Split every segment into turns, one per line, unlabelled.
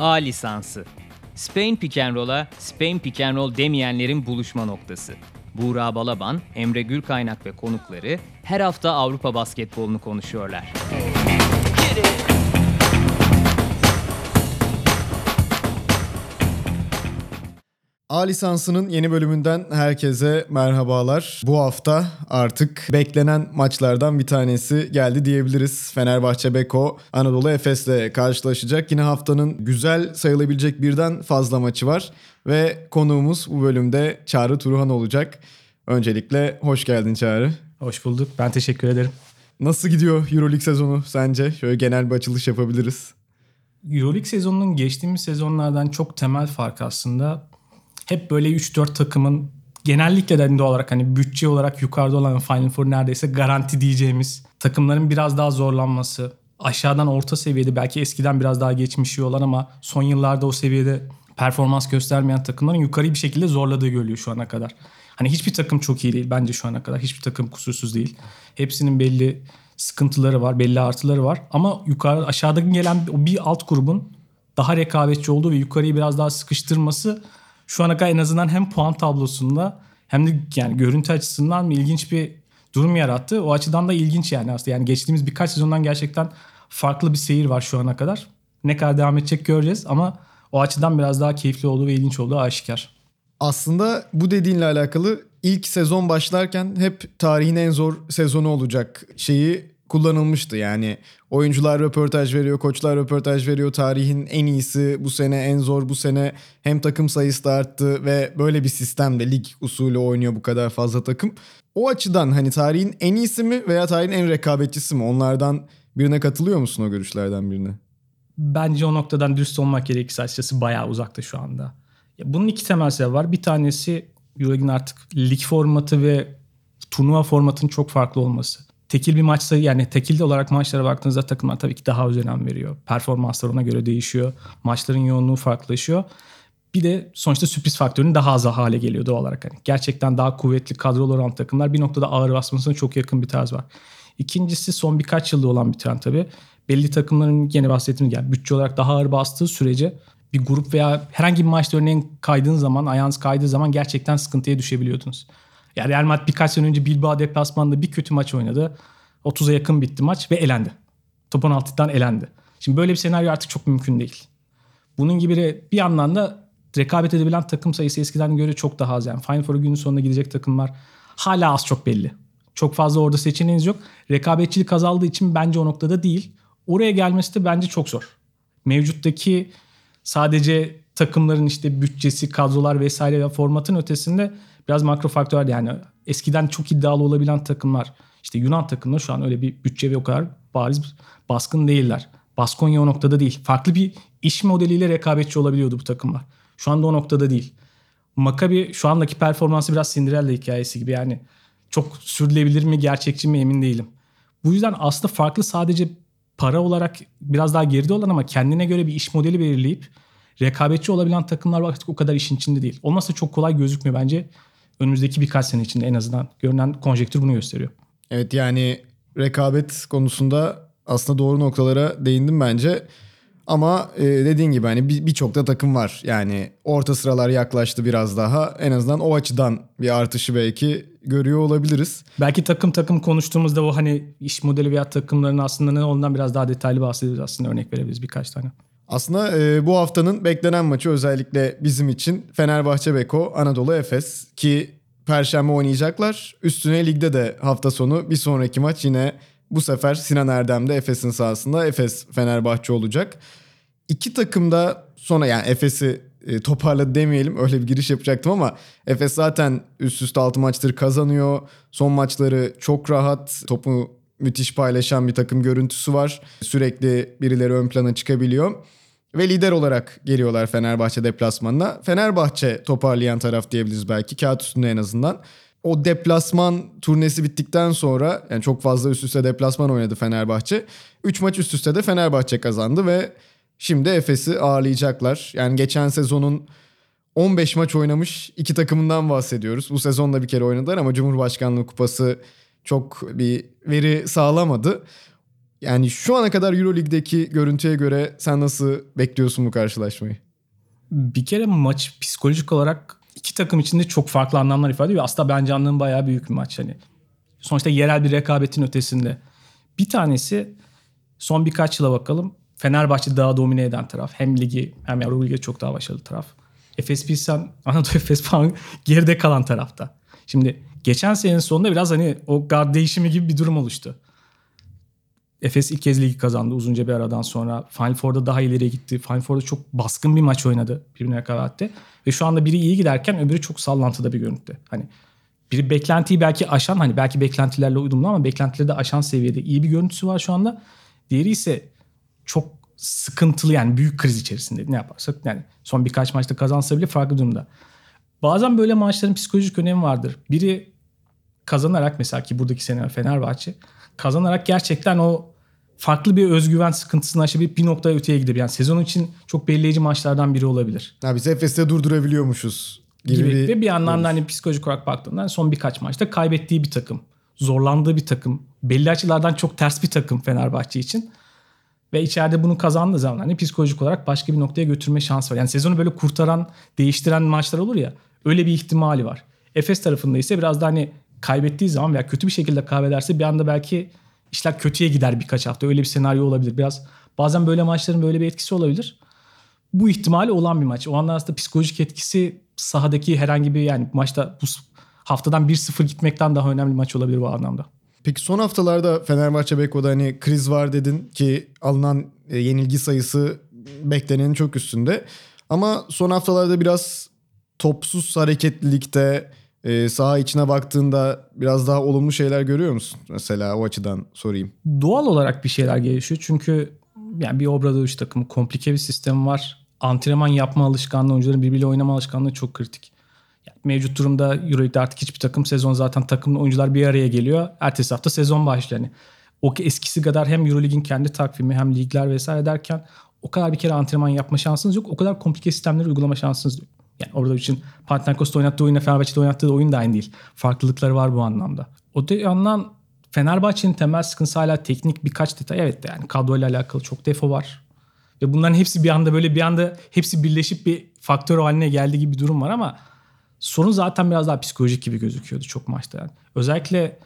A lisansı. Spain Pick and Roll'a Spain Pick and Roll demeyenlerin buluşma noktası. Buğra Balaban, Emre Gürkaynak ve konukları her hafta Avrupa basketbolunu konuşuyorlar.
A lisansının yeni bölümünden herkese merhabalar. Bu hafta artık beklenen maçlardan bir tanesi geldi diyebiliriz. Fenerbahçe Beko Anadolu Efes'le karşılaşacak. Yine haftanın güzel sayılabilecek birden fazla maçı var. Ve konuğumuz bu bölümde Çağrı Turhan olacak. Öncelikle hoş geldin Çağrı.
Hoş bulduk. Ben teşekkür ederim.
Nasıl gidiyor Euroleague sezonu sence? Şöyle genel bir açılış yapabiliriz.
Euroleague sezonunun geçtiğimiz sezonlardan çok temel fark aslında hep böyle 3-4 takımın genellikle de olarak hani bütçe olarak yukarıda olan Final Four neredeyse garanti diyeceğimiz takımların biraz daha zorlanması. Aşağıdan orta seviyede belki eskiden biraz daha geçmiş olan ama son yıllarda o seviyede performans göstermeyen takımların yukarıyı bir şekilde zorladığı görülüyor şu ana kadar. Hani hiçbir takım çok iyi değil bence şu ana kadar. Hiçbir takım kusursuz değil. Hepsinin belli sıkıntıları var, belli artıları var. Ama yukarı aşağıdan gelen bir alt grubun daha rekabetçi olduğu ve yukarıyı biraz daha sıkıştırması şu ana kadar en azından hem puan tablosunda hem de yani görüntü açısından ilginç bir durum yarattı. O açıdan da ilginç yani aslında. Yani geçtiğimiz birkaç sezondan gerçekten farklı bir seyir var şu ana kadar. Ne kadar devam edecek göreceğiz ama o açıdan biraz daha keyifli olduğu ve ilginç olduğu aşikar.
Aslında bu dediğinle alakalı ilk sezon başlarken hep tarihin en zor sezonu olacak şeyi kullanılmıştı. Yani oyuncular röportaj veriyor, koçlar röportaj veriyor. Tarihin en iyisi bu sene en zor bu sene hem takım sayısı da arttı ve böyle bir sistemde lig usulü oynuyor bu kadar fazla takım. O açıdan hani tarihin en iyisi mi veya tarihin en rekabetçisi mi? Onlardan birine katılıyor musun o görüşlerden birine?
Bence o noktadan dürüst olmak gerekirse açıkçası bayağı uzakta şu anda. Bunun iki temel sebebi var. Bir tanesi Euroleague'in artık lig formatı ve turnuva formatının çok farklı olması tekil bir maçsa yani tekil olarak maçlara baktığınızda takımlar tabii ki daha önem veriyor. Performanslar ona göre değişiyor. Maçların yoğunluğu farklılaşıyor. Bir de sonuçta sürpriz faktörünün daha az hale geliyor doğal olarak. Yani gerçekten daha kuvvetli kadrolu olan takımlar bir noktada ağır basmasına çok yakın bir tarz var. İkincisi son birkaç yılda olan bir trend tabii. Belli takımların yine bahsettiğimiz yani bütçe olarak daha ağır bastığı sürece bir grup veya herhangi bir maçta örneğin kaydığın zaman, ayağınız kaydığı zaman gerçekten sıkıntıya düşebiliyordunuz. Yani Real Madrid birkaç sene önce Bilbao deplasmanında bir kötü maç oynadı. 30'a yakın bitti maç ve elendi. Topun altından elendi. Şimdi böyle bir senaryo artık çok mümkün değil. Bunun gibi bir yandan da rekabet edebilen takım sayısı eskiden göre çok daha az. Yani Final Four günün sonuna gidecek takımlar hala az çok belli. Çok fazla orada seçeneğiniz yok. Rekabetçilik azaldığı için bence o noktada değil. Oraya gelmesi de bence çok zor. Mevcuttaki sadece takımların işte bütçesi, kadrolar vesaire ve formatın ötesinde biraz makro faktör yani eskiden çok iddialı olabilen takımlar işte Yunan takımları şu an öyle bir bütçe ve o kadar bariz baskın değiller. Baskonya o noktada değil. Farklı bir iş modeliyle rekabetçi olabiliyordu bu takımlar. Şu anda o noktada değil. Maccabi şu andaki performansı biraz Cinderella hikayesi gibi yani. Çok sürdürülebilir mi, gerçekçi mi emin değilim. Bu yüzden aslında farklı sadece para olarak biraz daha geride olan ama kendine göre bir iş modeli belirleyip rekabetçi olabilen takımlar artık o kadar işin içinde değil. Olmazsa çok kolay gözükmüyor bence önümüzdeki birkaç sene içinde en azından görünen konjektür bunu gösteriyor.
Evet yani rekabet konusunda aslında doğru noktalara değindim bence. Ama e, dediğin gibi hani birçok bir da takım var. Yani orta sıralar yaklaştı biraz daha. En azından o açıdan bir artışı belki görüyor olabiliriz.
Belki takım takım konuştuğumuzda o hani iş modeli veya takımların aslında ne ondan biraz daha detaylı bahsederiz aslında örnek verebiliriz birkaç tane.
Aslında e, bu haftanın beklenen maçı özellikle bizim için Fenerbahçe Beko Anadolu Efes ki Perşembe oynayacaklar. Üstüne ligde de hafta sonu bir sonraki maç yine bu sefer Sinan Erdem'de Efes'in sahasında Efes Fenerbahçe olacak. İki takım da sonra yani Efes'i e, toparladı demeyelim öyle bir giriş yapacaktım ama Efes zaten üst üste 6 maçtır kazanıyor. Son maçları çok rahat topu müthiş paylaşan bir takım görüntüsü var. Sürekli birileri ön plana çıkabiliyor. Ve lider olarak geliyorlar Fenerbahçe deplasmanına. Fenerbahçe toparlayan taraf diyebiliriz belki kağıt üstünde en azından. O deplasman turnesi bittikten sonra yani çok fazla üst üste deplasman oynadı Fenerbahçe. 3 maç üst üste de Fenerbahçe kazandı ve şimdi Efes'i ağırlayacaklar. Yani geçen sezonun 15 maç oynamış iki takımından bahsediyoruz. Bu sezonda bir kere oynadılar ama Cumhurbaşkanlığı Kupası çok bir veri sağlamadı. Yani şu ana kadar Euroleague'deki görüntüye göre sen nasıl bekliyorsun bu karşılaşmayı?
Bir kere maç psikolojik olarak iki takım içinde çok farklı anlamlar ifade ediyor. Aslında bence anlamı bayağı büyük bir maç. Hani sonuçta yerel bir rekabetin ötesinde. Bir tanesi son birkaç yıla bakalım. Fenerbahçe daha domine eden taraf. Hem ligi hem Ligi çok daha başarılı taraf. Efes Pilsen, Anadolu Efes falan geride kalan tarafta. Şimdi geçen senenin sonunda biraz hani o guard değişimi gibi bir durum oluştu. Efes ilk kez ligi kazandı uzunca bir aradan sonra. Final Four'da daha ileriye gitti. Final Four'da çok baskın bir maç oynadı birbirine rekabette. Ve şu anda biri iyi giderken öbürü çok sallantıda bir görüntüde. Hani biri beklentiyi belki aşan hani belki beklentilerle uyumlu ama beklentileri de aşan seviyede iyi bir görüntüsü var şu anda. Diğeri ise çok sıkıntılı yani büyük kriz içerisinde ne yaparsak yani son birkaç maçta kazansa bile farklı durumda. Bazen böyle maçların psikolojik önemi vardır. Biri kazanarak mesela ki buradaki sene Fenerbahçe kazanarak gerçekten o farklı bir özgüven sıkıntısını aşabilip bir noktaya öteye gidebilir. Yani sezon için çok belirleyici maçlardan biri olabilir.
Ya biz Efes'te durdurabiliyormuşuz gibi,
gibi. Ve bir yandan da hani psikolojik olarak baktığında son birkaç maçta kaybettiği bir takım. Zorlandığı bir takım. Belli açılardan çok ters bir takım Fenerbahçe için. Ve içeride bunu kazandığı zaman hani psikolojik olarak başka bir noktaya götürme şansı var. Yani sezonu böyle kurtaran, değiştiren maçlar olur ya. Öyle bir ihtimali var. Efes tarafında ise biraz da hani kaybettiği zaman veya kötü bir şekilde kaybederse bir anda belki işler kötüye gider birkaç hafta. Öyle bir senaryo olabilir. Biraz bazen böyle maçların böyle bir etkisi olabilir. Bu ihtimali olan bir maç. O anlamda aslında psikolojik etkisi sahadaki herhangi bir yani maçta bu haftadan 1-0 gitmekten daha önemli maç olabilir bu anlamda.
Peki son haftalarda Fenerbahçe Beko'da hani kriz var dedin ki alınan e, yenilgi sayısı beklenenin çok üstünde. Ama son haftalarda biraz topsuz hareketlilikte e, saha içine baktığında biraz daha olumlu şeyler görüyor musun? Mesela o açıdan sorayım.
Doğal olarak bir şeyler gelişiyor. Çünkü yani bir Obradoviç takımı komplike bir sistem var. Antrenman yapma alışkanlığı, oyuncuların birbiriyle oynama alışkanlığı çok kritik. Yani mevcut durumda Euroleague'de artık hiçbir takım sezon zaten takımın oyuncular bir araya geliyor. Ertesi hafta sezon başlıyor. Yani o eskisi kadar hem Euroleague'in kendi takvimi hem ligler vesaire derken o kadar bir kere antrenman yapma şansınız yok. O kadar komplike sistemleri uygulama şansınız yok. Yani orada için Panathinaikos'ta oynattığı oyunla Fenerbahçe'de oynattığı oyun da aynı değil. Farklılıkları var bu anlamda. O da yandan Fenerbahçe'nin temel sıkıntısı hala teknik birkaç detay. Evet yani kadroyla alakalı çok defo var. Ve bunların hepsi bir anda böyle bir anda hepsi birleşip bir faktör haline geldiği gibi bir durum var ama sorun zaten biraz daha psikolojik gibi gözüküyordu çok maçta. Yani. Özellikle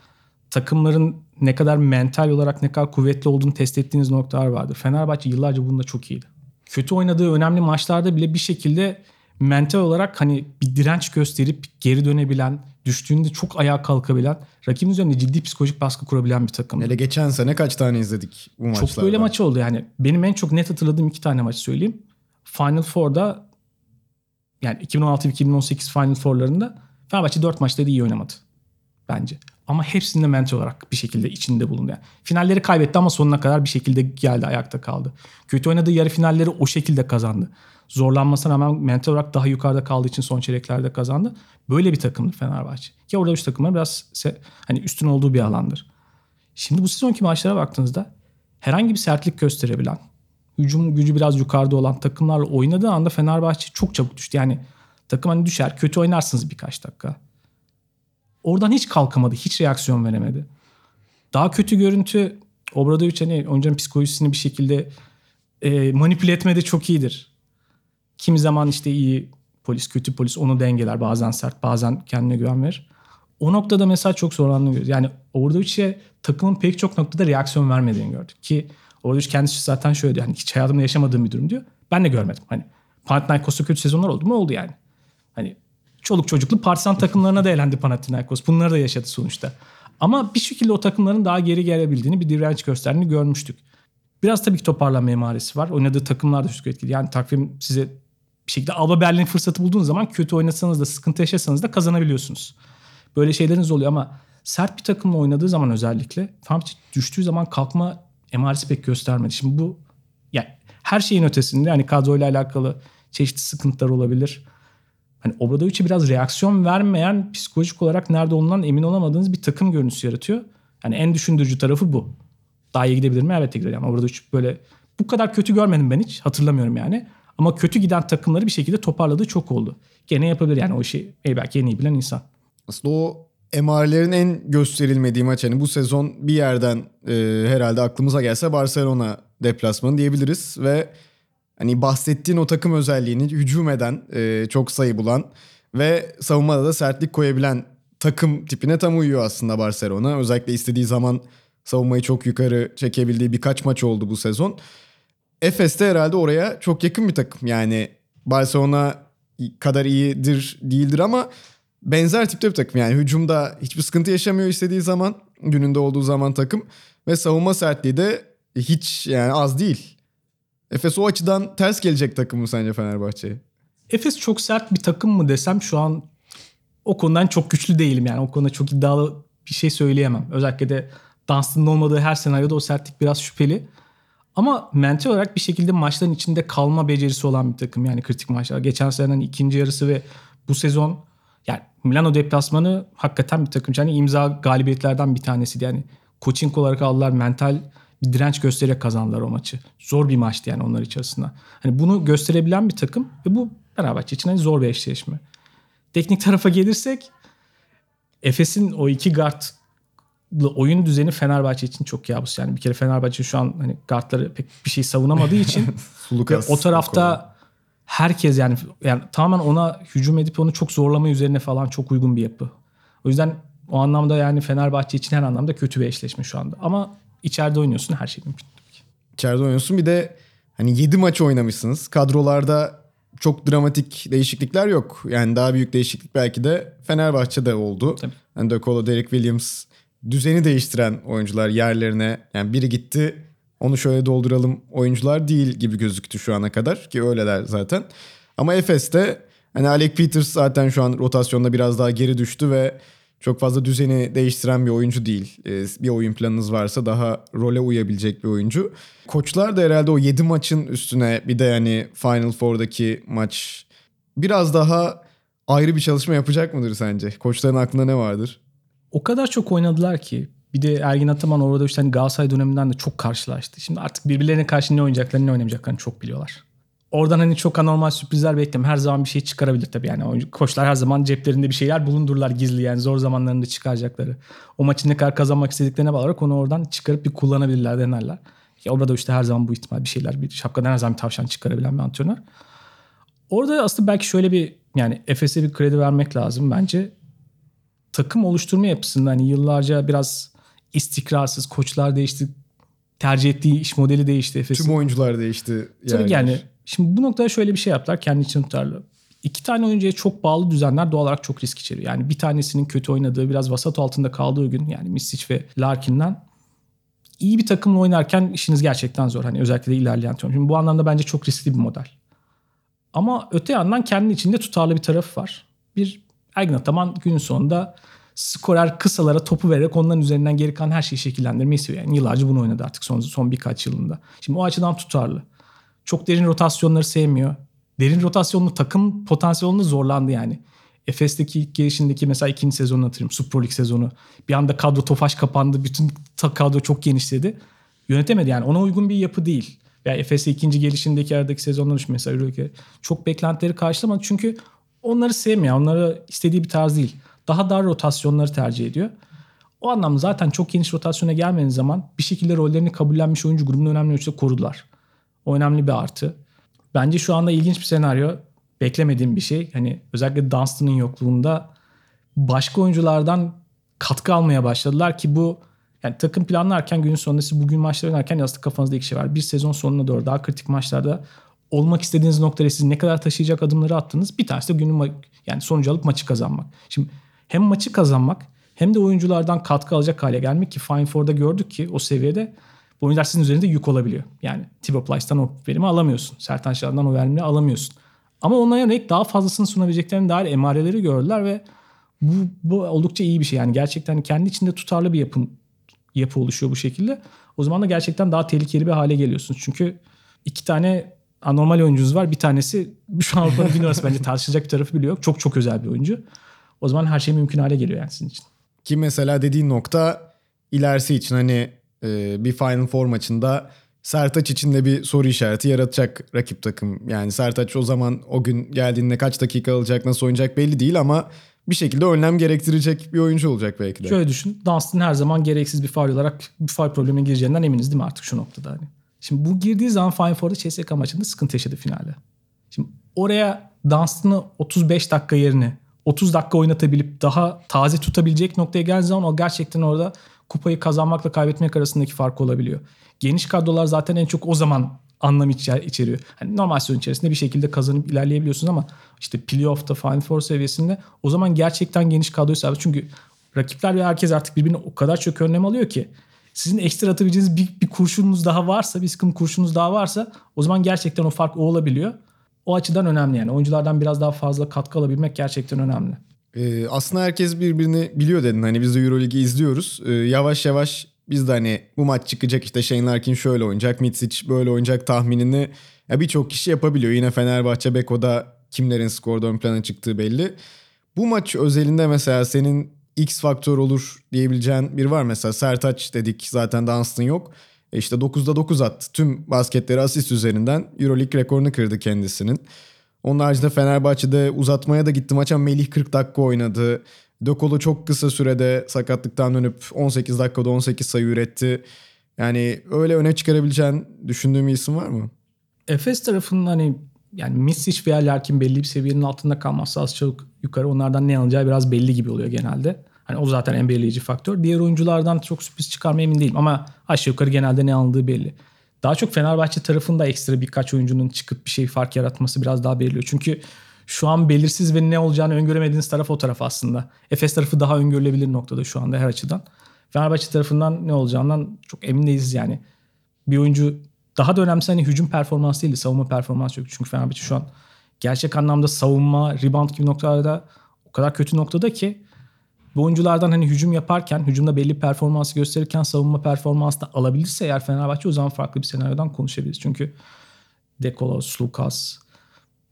takımların ne kadar mental olarak ne kadar kuvvetli olduğunu test ettiğiniz noktalar vardı. Fenerbahçe yıllarca bunda çok iyiydi. Kötü oynadığı önemli maçlarda bile bir şekilde mental olarak hani bir direnç gösterip geri dönebilen, düştüğünde çok ayağa kalkabilen, rakibin üzerinde ciddi psikolojik baskı kurabilen bir takım.
Hele geçen sene kaç tane izledik bu maçlarda?
Çok böyle maç oldu yani. Benim en çok net hatırladığım iki tane maç söyleyeyim. Final Four'da yani 2016-2018 Final Four'larında Fenerbahçe 4 maçta da iyi oynamadı bence. Ama hepsinde mental olarak bir şekilde içinde bulundu. Yani finalleri kaybetti ama sonuna kadar bir şekilde geldi ayakta kaldı. Kötü oynadığı yarı finalleri o şekilde kazandı. Zorlanmasına rağmen mental olarak daha yukarıda kaldığı için son çeyreklerde kazandı. Böyle bir takımdı Fenerbahçe. Ki orada üç takımlar biraz hani üstün olduğu bir alandır. Şimdi bu sezonki maçlara baktığınızda herhangi bir sertlik gösterebilen, hücum gücü biraz yukarıda olan takımlarla oynadığı anda Fenerbahçe çok çabuk düştü. Yani takım hani düşer, kötü oynarsınız birkaç dakika. Oradan hiç kalkamadı, hiç reaksiyon veremedi. Daha kötü görüntü Obradoviç hani oyuncunun psikolojisini bir şekilde e, manipüle etmede çok iyidir. Kimi zaman işte iyi polis, kötü polis onu dengeler. Bazen sert, bazen kendine güven verir. O noktada mesela çok zorlandığını Yani Obradoviç'e takımın pek çok noktada reaksiyon vermediğini gördük. Ki Obradoviç kendisi zaten şöyle diyor. Hani hiç hayatımda yaşamadığım bir durum diyor. Ben de görmedim. Hani Panathinaikos'ta kötü sezonlar oldu mu? Oldu yani. Hani çoluk çocuklu partisan takımlarına da elendi Panathinaikos. Bunları da yaşadı sonuçta. Ama bir şekilde o takımların daha geri gelebildiğini, bir direnç gösterdiğini görmüştük. Biraz tabii ki toparlanma emaresi var. Oynadığı takımlar da çok etkili. Yani takvim size bir şekilde Alba Berlin fırsatı bulduğunuz zaman kötü oynasanız da sıkıntı yaşasanız da kazanabiliyorsunuz. Böyle şeyleriniz oluyor ama sert bir takımla oynadığı zaman özellikle Fenerbahçe düştüğü zaman kalkma emaresi pek göstermedi. Şimdi bu yani her şeyin ötesinde hani kadroyla alakalı çeşitli sıkıntılar olabilir. Hani Obradoviç'e biraz reaksiyon vermeyen psikolojik olarak nerede olduğundan emin olamadığınız bir takım görüntüsü yaratıyor. Yani en düşündürücü tarafı bu. Daha iyi gidebilir mi? Evet gider. Yani Obradoviç böyle bu kadar kötü görmedim ben hiç. Hatırlamıyorum yani. Ama kötü giden takımları bir şekilde toparladığı çok oldu. Gene yapabilir yani o işi belki en iyi bilen insan.
Aslında o emarelerin en gösterilmediği maç hani bu sezon bir yerden e, herhalde aklımıza gelse Barcelona deplasmanı diyebiliriz ve hani bahsettiğin o takım özelliğini hücum eden, e, çok sayı bulan ve savunmada da sertlik koyabilen takım tipine tam uyuyor aslında Barcelona. Özellikle istediği zaman savunmayı çok yukarı çekebildiği birkaç maç oldu bu sezon. Efes de herhalde oraya çok yakın bir takım. Yani Barcelona kadar iyidir değildir ama benzer tipte bir takım. Yani hücumda hiçbir sıkıntı yaşamıyor istediği zaman. Gününde olduğu zaman takım. Ve savunma sertliği de hiç yani az değil. Efes o açıdan ters gelecek takım mı sence Fenerbahçe'ye?
Efes çok sert bir takım mı desem şu an o konudan çok güçlü değilim. Yani o konuda çok iddialı bir şey söyleyemem. Özellikle de Dunstan'ın olmadığı her senaryoda o sertlik biraz şüpheli. Ama mental olarak bir şekilde maçların içinde kalma becerisi olan bir takım. Yani kritik maçlar. Geçen senenin ikinci yarısı ve bu sezon yani Milano deplasmanı hakikaten bir takım. Yani imza galibiyetlerden bir tanesiydi. Yani coaching olarak aldılar. Mental bir direnç göstererek kazandılar o maçı. Zor bir maçtı yani onlar içerisinde. Hani bunu gösterebilen bir takım ve bu Fenerbahçe için hani zor bir eşleşme. Teknik tarafa gelirsek Efes'in o iki guard oyun düzeni Fenerbahçe için çok kabus. Yani bir kere Fenerbahçe şu an hani guardları pek bir şey savunamadığı için ve o tarafta herkes yani yani tamamen ona hücum edip onu çok zorlama üzerine falan çok uygun bir yapı. O yüzden o anlamda yani Fenerbahçe için her anlamda kötü bir eşleşme şu anda. Ama içeride oynuyorsun her şey mümkün.
İçeride oynuyorsun bir de hani 7 maç oynamışsınız. Kadrolarda çok dramatik değişiklikler yok. Yani daha büyük değişiklik belki de Fenerbahçe'de oldu. Tabii. Yani De Colo, Derek Williams düzeni değiştiren oyuncular yerlerine yani biri gitti onu şöyle dolduralım oyuncular değil gibi gözüktü şu ana kadar ki öyleler zaten. Ama Efes'te hani Alec Peters zaten şu an rotasyonda biraz daha geri düştü ve çok fazla düzeni değiştiren bir oyuncu değil. Ee, bir oyun planınız varsa daha role uyabilecek bir oyuncu. Koçlar da herhalde o 7 maçın üstüne bir de yani Final Four'daki maç biraz daha ayrı bir çalışma yapacak mıdır sence? Koçların aklında ne vardır?
O kadar çok oynadılar ki bir de Ergin Ataman orada işte hani Galatasaray döneminden de çok karşılaştı. Şimdi artık birbirlerine karşı ne oynayacaklarını ne oynamayacaklarını çok biliyorlar. Oradan hani çok anormal sürprizler bekleme. Her zaman bir şey çıkarabilir tabii yani. Koçlar her zaman ceplerinde bir şeyler bulundururlar gizli yani zor zamanlarında çıkaracakları. O maçı ne kadar kazanmak istediklerine bağlı onu oradan çıkarıp bir kullanabilirler denerler. Ya orada işte her zaman bu ihtimal bir şeyler bir şapkadan her zaman bir tavşan çıkarabilen bir antrenör. Orada aslında belki şöyle bir yani Efes'e bir kredi vermek lazım bence. Takım oluşturma yapısında hani yıllarca biraz istikrarsız koçlar değişti. Tercih ettiği iş modeli değişti Efes'in.
Tüm oyuncular değişti.
Tabii yani Şimdi bu noktada şöyle bir şey yaptılar kendi için tutarlı. İki tane oyuncuya çok bağlı düzenler doğal olarak çok risk içeriyor. Yani bir tanesinin kötü oynadığı biraz vasat altında kaldığı gün yani Misic ve Larkin'den iyi bir takımla oynarken işiniz gerçekten zor. Hani özellikle de ilerleyen turnuva. Şimdi bu anlamda bence çok riskli bir model. Ama öte yandan kendi içinde tutarlı bir tarafı var. Bir Ergin Ataman günün sonunda skorer kısalara topu vererek onların üzerinden geri kalan her şeyi şekillendirmeyi seviyor. Yani yıllarca bunu oynadı artık son, son birkaç yılında. Şimdi o açıdan tutarlı. Çok derin rotasyonları sevmiyor. Derin rotasyonlu takım potansiyelinde zorlandı yani. Efes'teki gelişindeki mesela ikinci sezonu hatırlıyorum. Super League sezonu. Bir anda kadro tofaş kapandı. Bütün kadro çok genişledi. Yönetemedi yani. Ona uygun bir yapı değil. Veya Efes'e ikinci gelişindeki aradaki sezonlar düşün mesela. Çok beklentileri karşılamadı. Çünkü onları sevmiyor. Onları istediği bir tarz değil. Daha dar rotasyonları tercih ediyor. O anlamda zaten çok geniş rotasyona gelmediğiniz zaman bir şekilde rollerini kabullenmiş oyuncu grubunu önemli ölçüde korudular. O önemli bir artı. Bence şu anda ilginç bir senaryo. Beklemediğim bir şey. Hani özellikle Dunstan'ın yokluğunda başka oyunculardan katkı almaya başladılar ki bu yani takım planlarken günün sonunda siz bugün maçlar oynarken aslında kafanızda iki şey var. Bir sezon sonuna doğru daha kritik maçlarda olmak istediğiniz noktaya siz ne kadar taşıyacak adımları attınız. Bir tanesi de günün yani sonucu alıp maçı kazanmak. Şimdi hem maçı kazanmak hem de oyunculardan katkı alacak hale gelmek ki Fine Four'da gördük ki o seviyede bu oyuncular sizin üzerinde yük olabiliyor. Yani Thibaut Plyce'dan o verimi alamıyorsun. Sertan Şahan'dan o verimi alamıyorsun. Ama onlara yönelik daha fazlasını sunabileceklerine dair emareleri gördüler ve bu, bu oldukça iyi bir şey. Yani gerçekten kendi içinde tutarlı bir yapım yapı oluşuyor bu şekilde. O zaman da gerçekten daha tehlikeli bir hale geliyorsunuz. Çünkü iki tane anormal oyuncunuz var. Bir tanesi şu an Avrupa'nın bir numarası bence tartışılacak bir tarafı biliyor. Çok çok özel bir oyuncu. O zaman her şey mümkün hale geliyor yani sizin için.
Ki mesela dediğin nokta ilerisi için hani e, bir Final Four maçında Sertaç için de bir soru işareti yaratacak rakip takım. Yani Sertaç o zaman o gün geldiğinde kaç dakika alacak, nasıl oynayacak belli değil ama bir şekilde önlem gerektirecek bir oyuncu olacak belki de.
Şöyle düşün. Dunstan her zaman gereksiz bir faul olarak bir faul problemine gireceğinden eminiz değil mi artık şu noktada hani. Şimdi bu girdiği zaman Final Four'da CSK maçında sıkıntı yaşadı finalde. Şimdi oraya Dunstan'ı 35 dakika yerine 30 dakika oynatabilip daha taze tutabilecek noktaya geldiği zaman o gerçekten orada kupayı kazanmakla kaybetmek arasındaki fark olabiliyor. Geniş kadrolar zaten en çok o zaman anlam içeriyor. Hani normal sezon içerisinde bir şekilde kazanıp ilerleyebiliyorsunuz ama işte playoff'ta Final Four seviyesinde o zaman gerçekten geniş kadroyu sahip. Çünkü rakipler ve herkes artık birbirine o kadar çok önlem alıyor ki sizin ekstra atabileceğiniz bir, bir kurşununuz daha varsa, bir sıkım kurşunuz daha varsa o zaman gerçekten o fark o olabiliyor. O açıdan önemli yani. Oyunculardan biraz daha fazla katkı alabilmek gerçekten önemli.
Ee, aslında herkes birbirini biliyor dedin. Hani biz de Euroleague'i izliyoruz. Ee, yavaş yavaş biz de hani bu maç çıkacak işte Shane Larkin şöyle oynayacak, Mitsic böyle oynayacak tahminini ya birçok kişi yapabiliyor. Yine Fenerbahçe Beko'da kimlerin skorda ön plana çıktığı belli. Bu maç özelinde mesela senin X faktör olur diyebileceğin bir var mesela Sertaç dedik zaten Dunstan yok. E işte 9'da 9 attı. Tüm basketleri asist üzerinden Euroleague rekorunu kırdı kendisinin. Onun haricinde Fenerbahçe'de uzatmaya da gitti maça Melih 40 dakika oynadı. Dokolo çok kısa sürede sakatlıktan dönüp 18 dakikada 18 sayı üretti. Yani öyle öne çıkarabileceğin düşündüğüm bir isim var mı?
Efes tarafının hani yani Misic veya Larkin belli bir seviyenin altında kalmazsa az çok yukarı onlardan ne alacağı biraz belli gibi oluyor genelde. Hani o zaten en belirleyici faktör. Diğer oyunculardan çok sürpriz çıkarma emin değilim ama aşağı yukarı genelde ne alındığı belli. Daha çok Fenerbahçe tarafında ekstra birkaç oyuncunun çıkıp bir şey fark yaratması biraz daha belirliyor. Çünkü şu an belirsiz ve ne olacağını öngöremediğiniz taraf o taraf aslında. Efes tarafı daha öngörülebilir noktada şu anda her açıdan. Fenerbahçe tarafından ne olacağından çok emin değiliz yani. Bir oyuncu daha da önemlisi hani hücum performansı değil de savunma performansı yok. Çünkü Fenerbahçe şu an gerçek anlamda savunma, rebound gibi noktalarda o kadar kötü noktada ki bu oyunculardan hani hücum yaparken, hücumda belli performansı gösterirken savunma performansı da alabilirse eğer Fenerbahçe o zaman farklı bir senaryodan konuşabiliriz. Çünkü Dekolos, Lukas,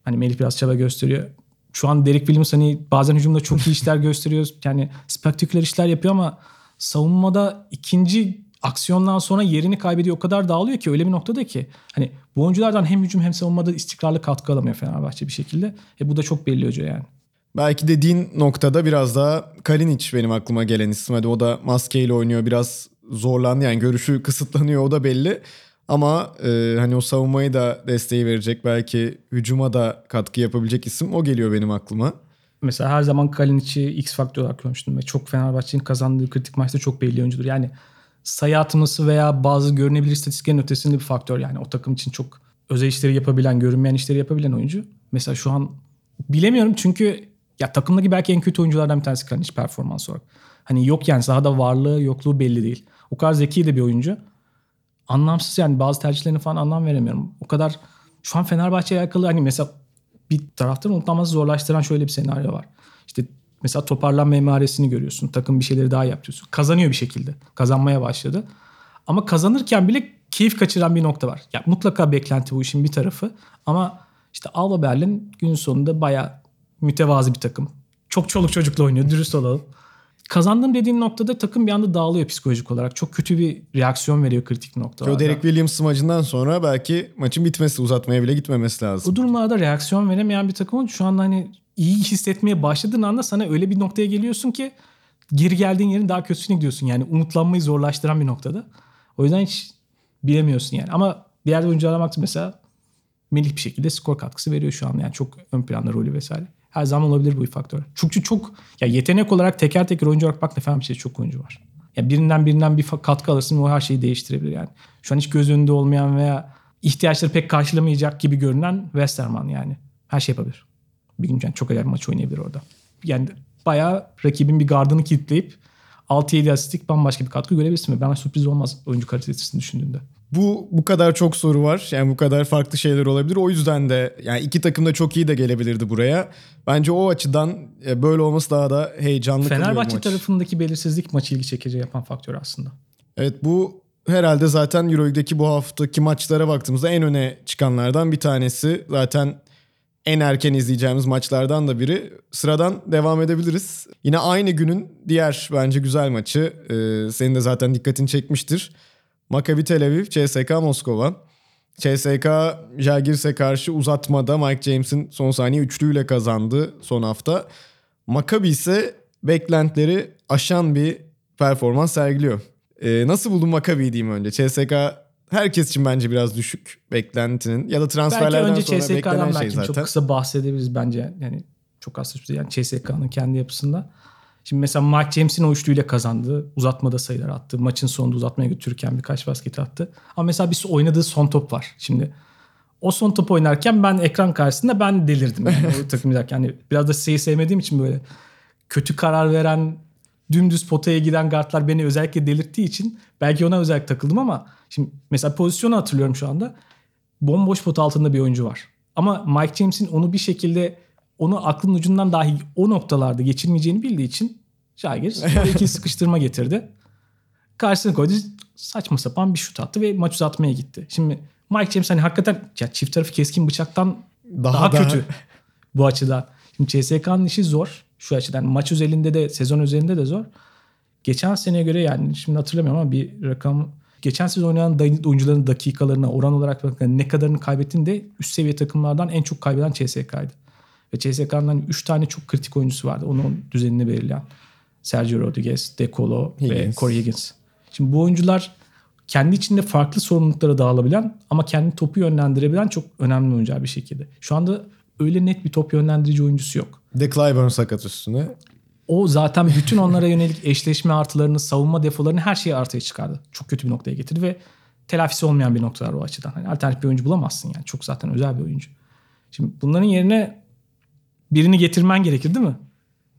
hani Melih biraz çaba gösteriyor. Şu an Derek Williams hani bazen hücumda çok iyi işler gösteriyor. Yani spektaküler işler yapıyor ama savunmada ikinci aksiyondan sonra yerini kaybediyor. O kadar dağılıyor ki öyle bir noktada ki hani bu oyunculardan hem hücum hem savunmada istikrarlı katkı alamıyor Fenerbahçe bir şekilde. E bu da çok belli hoca yani.
Belki dediğin noktada biraz daha Kalinic benim aklıma gelen isim. Hadi o da maskeyle oynuyor biraz zorlandı yani görüşü kısıtlanıyor o da belli. Ama e, hani o savunmayı da desteği verecek belki hücuma da katkı yapabilecek isim o geliyor benim aklıma.
Mesela her zaman Kalinic'i X faktör olarak görmüştüm ve çok Fenerbahçe'nin kazandığı kritik maçta çok belli oyuncudur. Yani sayı atması veya bazı görünebilir istatistiklerin ötesinde bir faktör yani o takım için çok özel işleri yapabilen, görünmeyen işleri yapabilen oyuncu. Mesela şu an bilemiyorum çünkü ya takımdaki belki en kötü oyunculardan bir tanesi Kalinic performans olarak. Hani yok yani sahada varlığı yokluğu belli değil. O kadar zeki de bir oyuncu. Anlamsız yani bazı tercihlerini falan anlam veremiyorum. O kadar şu an Fenerbahçe'ye alakalı hani mesela bir taraftan unutulması zorlaştıran şöyle bir senaryo var. İşte mesela toparlanma emaresini görüyorsun. Takım bir şeyleri daha yapıyorsun. Kazanıyor bir şekilde. Kazanmaya başladı. Ama kazanırken bile keyif kaçıran bir nokta var. Ya mutlaka beklenti bu işin bir tarafı. Ama işte Alba Berlin gün sonunda bayağı mütevazi bir takım. Çok çoluk çocukla oynuyor dürüst olalım. Kazandım dediğin noktada takım bir anda dağılıyor psikolojik olarak. Çok kötü bir reaksiyon veriyor kritik noktalarda.
O Derek Williams maçından sonra belki maçın bitmesi uzatmaya bile gitmemesi lazım.
Bu durumlarda reaksiyon veremeyen bir takımın şu anda hani iyi hissetmeye başladığın anda sana öyle bir noktaya geliyorsun ki geri geldiğin yerin daha kötüsüne gidiyorsun. Yani umutlanmayı zorlaştıran bir noktada. O yüzden hiç bilemiyorsun yani. Ama diğer oyunculara baktım mesela Melih bir şekilde skor katkısı veriyor şu an. Yani çok ön planda rolü vesaire her zaman olabilir bu bir faktör. Çünkü çok ya yetenek olarak teker teker oyuncu olarak bak Fenerbahçe'de çok oyuncu var. Ya birinden birinden bir katkı alırsın o her şeyi değiştirebilir yani. Şu an hiç göz önünde olmayan veya ihtiyaçları pek karşılamayacak gibi görünen Westerman yani. Her şey yapabilir. Gün yani çok acayip maç oynayabilir orada. Yani bayağı rakibin bir gardını kilitleyip 6-7 asistlik bambaşka bir katkı görebilirsin. Ben sürpriz olmaz oyuncu kalitesini düşündüğünde.
Bu bu kadar çok soru var. Yani bu kadar farklı şeyler olabilir. O yüzden de yani iki takım da çok iyi de gelebilirdi buraya. Bence o açıdan e, böyle olması daha da heyecanlı
Fenerbahçe tarafındaki belirsizlik maçı ilgi çekici yapan faktör aslında.
Evet bu herhalde zaten Euroleague'deki bu haftaki maçlara baktığımızda en öne çıkanlardan bir tanesi. Zaten en erken izleyeceğimiz maçlardan da biri. Sıradan devam edebiliriz. Yine aynı günün diğer bence güzel maçı. Ee, senin de zaten dikkatini çekmiştir. Maccabi Tel Aviv, CSK Moskova. CSK Jagirs'e karşı uzatmada Mike James'in son saniye üçlüyle kazandı son hafta. Maccabi ise beklentileri aşan bir performans sergiliyor. Ee, nasıl buldun Maccabi'yi diyeyim önce. CSK herkes için bence biraz düşük beklentinin ya da
Belki
transferlerden
önce
sonra beklenen
CSK'dan
şey
belki
zaten.
çok kısa bahsedebiliriz bence. Yani çok az sürede yani CSK'nın kendi yapısında. Şimdi mesela Mike James'in o üçlüyle kazandı. Uzatmada sayılar attı. Maçın sonunda uzatmaya götürürken birkaç basket attı. Ama mesela bir oynadığı son top var. Şimdi o son top oynarken ben ekran karşısında ben delirdim. Yani o takım izlerken. Yani biraz da şeyi sevmediğim için böyle kötü karar veren dümdüz potaya giden guardlar beni özellikle delirttiği için belki ona özellikle takıldım ama şimdi mesela pozisyonu hatırlıyorum şu anda. Bomboş pot altında bir oyuncu var. Ama Mike James'in onu bir şekilde onu aklın ucundan dahi o noktalarda geçirmeyeceğini bildiği için Jagiris iki sıkıştırma getirdi. Karşısına koydu. Saçma sapan bir şut attı ve maç uzatmaya gitti. Şimdi Mike James hani hakikaten ya çift tarafı keskin bıçaktan
Daha
daha,
da-
kötü bu açıdan. Şimdi CSK'nın işi zor. Şu açıdan maç özelinde de sezon üzerinde de zor. Geçen seneye göre yani şimdi hatırlamıyorum ama bir rakam geçen sezon oynayan oyuncuların dakikalarına oran olarak bakın ne kadarını kaybettiğini de üst seviye takımlardan en çok kaybeden CSK'ydı. Ve CSK'nın 3 tane çok kritik oyuncusu vardı. Onun düzenini belirleyen. Sergio Rodriguez, De Colo ve. Corey Higgins. Şimdi bu oyuncular kendi içinde farklı sorumluluklara dağılabilen ama kendi topu yönlendirebilen çok önemli oyuncular bir şekilde. Şu anda öyle net bir top yönlendirici oyuncusu yok.
De Clyburn sakat üstüne.
O zaten bütün onlara yönelik eşleşme artılarını, savunma defolarını her şeyi ortaya çıkardı. Çok kötü bir noktaya getirdi ve telafisi olmayan bir noktalar o açıdan. Hani alternatif bir oyuncu bulamazsın yani. Çok zaten özel bir oyuncu. Şimdi bunların yerine birini getirmen gerekir değil mi?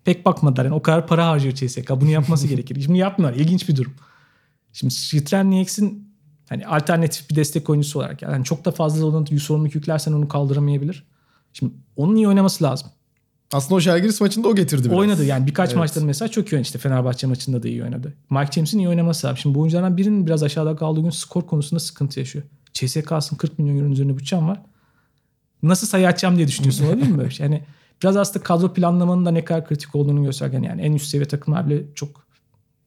Pek bakmadılar. Yani o kadar para harcıyor CSK. Bunu yapması gerekir. Şimdi yapmıyorlar. İlginç bir durum. Şimdi Strelniex'in hani alternatif bir destek oyuncusu olarak yani çok da fazla ona sorumluluk yüklersen onu kaldıramayabilir. Şimdi onun iyi oynaması lazım.
Aslında o Žalgiris maçında o getirdi biraz.
Oynadı yani birkaç
Evet.
maçta mesela çok iyi oynadı. İşte Fenerbahçe maçında da iyi oynadı. Mike James'in iyi oynaması lazım. Şimdi bu oyunculardan birinin biraz aşağıda kaldığı gün skor konusunda sıkıntı yaşıyor. CSK'sın 40 milyon euronun üzerinde bütçem var. Nasıl sayı açacağım diye düşünüyorsun olabilir mi böyle şey? Yani biraz aslında kadro planlamanın da ne kadar kritik olduğunu göstergen yani en üst seviye takımlar bile çok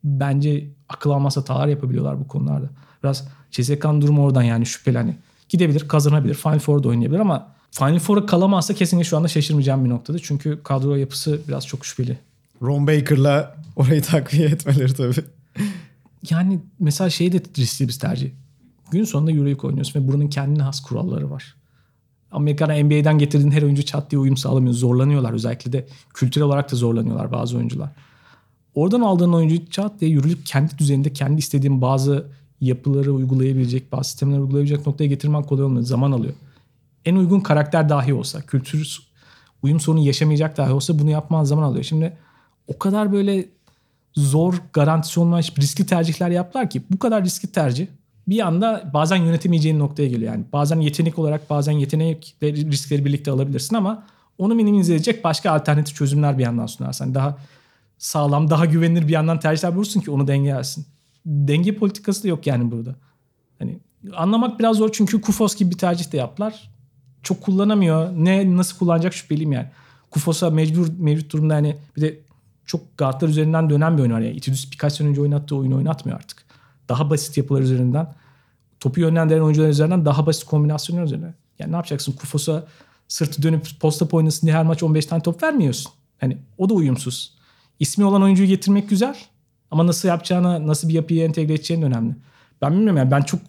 bence akıl almaz hatalar yapabiliyorlar bu konularda. Biraz CSK'nın durumu oradan yani şüpheli hani. Gidebilir, kazanabilir, Final Four'da oynayabilir ama Final Four'a kalamazsa kesinlikle şu anda şaşırmayacağım bir noktada. Çünkü kadro yapısı biraz çok şüpheli.
Ron Baker'la orayı takviye etmeleri tabii.
Yani mesela şey de riskli bir tercih. Gün sonunda Euroleague oynuyorsun ve buranın kendine has kuralları var. Amerika'da NBA'den getirdiğin her oyuncu çat diye uyum sağlamıyor. Zorlanıyorlar. Özellikle de kültürel olarak da zorlanıyorlar bazı oyuncular. Oradan aldığın oyuncu çat diye Euroleague kendi düzeninde kendi istediğin bazı yapıları uygulayabilecek, bazı sistemleri uygulayabilecek noktaya getirmen kolay olmuyor. Zaman alıyor. En uygun karakter dahi olsa, kültür uyum sorunu yaşamayacak dahi olsa bunu yapman zaman alıyor. Şimdi o kadar böyle zor, garantisi olmayan riskli tercihler yaptılar ki bu kadar riskli tercih bir anda bazen yönetemeyeceğin noktaya geliyor. Yani bazen yetenek olarak bazen yetenek ve riskleri birlikte alabilirsin ama onu minimize edecek başka alternatif çözümler bir yandan sunarsan. Daha sağlam, daha güvenilir bir yandan tercihler bulursun ki onu dengelersin. Denge politikası da yok yani burada. Hani anlamak biraz zor çünkü Kufos gibi bir tercih de yaptılar. Çok kullanamıyor. Ne nasıl kullanacak şüpheliyim yani. Kufos'a mecbur mevcut durumda hani bir de çok guardlar üzerinden dönen bir oyun var. Yani Itudis birkaç sene önce oynattığı oyunu oynatmıyor artık. Daha basit yapılar üzerinden topu yönlendiren oyuncular üzerinden daha basit kombinasyonlar üzerine. Yani ne yapacaksın? Kufos'a sırtı dönüp posta oynasın diye her maç 15 tane top vermiyorsun. Hani o da uyumsuz. İsmi olan oyuncuyu getirmek güzel ama nasıl yapacağına, nasıl bir yapıyı entegre edeceğin de önemli. Ben bilmiyorum yani ben çok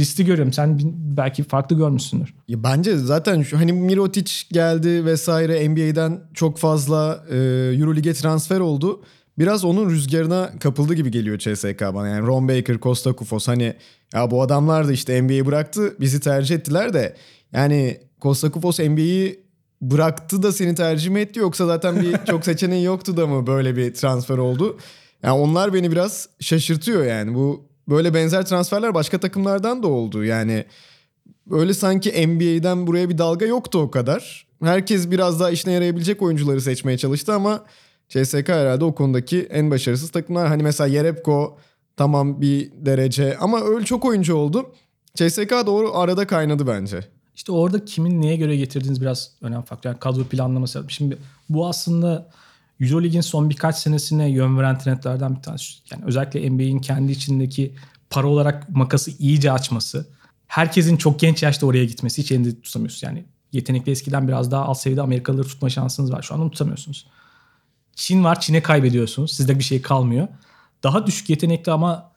riskli görüyorum. Sen belki farklı görmüşsündür.
Ya bence zaten şu, hani Mirotic geldi vesaire NBA'den çok fazla e, Euroleague'e transfer oldu. Biraz onun rüzgarına kapıldı gibi geliyor CSK bana. Yani Ron Baker, Costa Kufos hani ya bu adamlar da işte NBA'yi bıraktı bizi tercih ettiler de yani Costa Kufos NBA'yi bıraktı da seni tercih mi etti yoksa zaten bir çok seçeneği yoktu da mı böyle bir transfer oldu? Yani onlar beni biraz şaşırtıyor yani bu böyle benzer transferler başka takımlardan da oldu yani öyle sanki NBA'den buraya bir dalga yoktu o kadar. Herkes biraz daha işine yarayabilecek oyuncuları seçmeye çalıştı ama CSK herhalde o konudaki en başarısız takımlar. Hani mesela Yerebko tamam bir derece ama öyle çok oyuncu oldu. CSK doğru arada kaynadı bence.
İşte orada kimin neye göre getirdiğiniz biraz önemli faktör. Yani kadro planlaması. Şimdi bu aslında Euroleague'in son birkaç senesine yön veren trendlerden bir tanesi. Yani özellikle NBA'in kendi içindeki para olarak makası iyice açması. Herkesin çok genç yaşta oraya gitmesi hiç elinde tutamıyorsunuz. Yani yetenekli eskiden biraz daha alt seviyede Amerikalıları tutma şansınız var. Şu an tutamıyorsunuz. Çin var. Çin'e kaybediyorsunuz. Sizde bir şey kalmıyor. Daha düşük yetenekli ama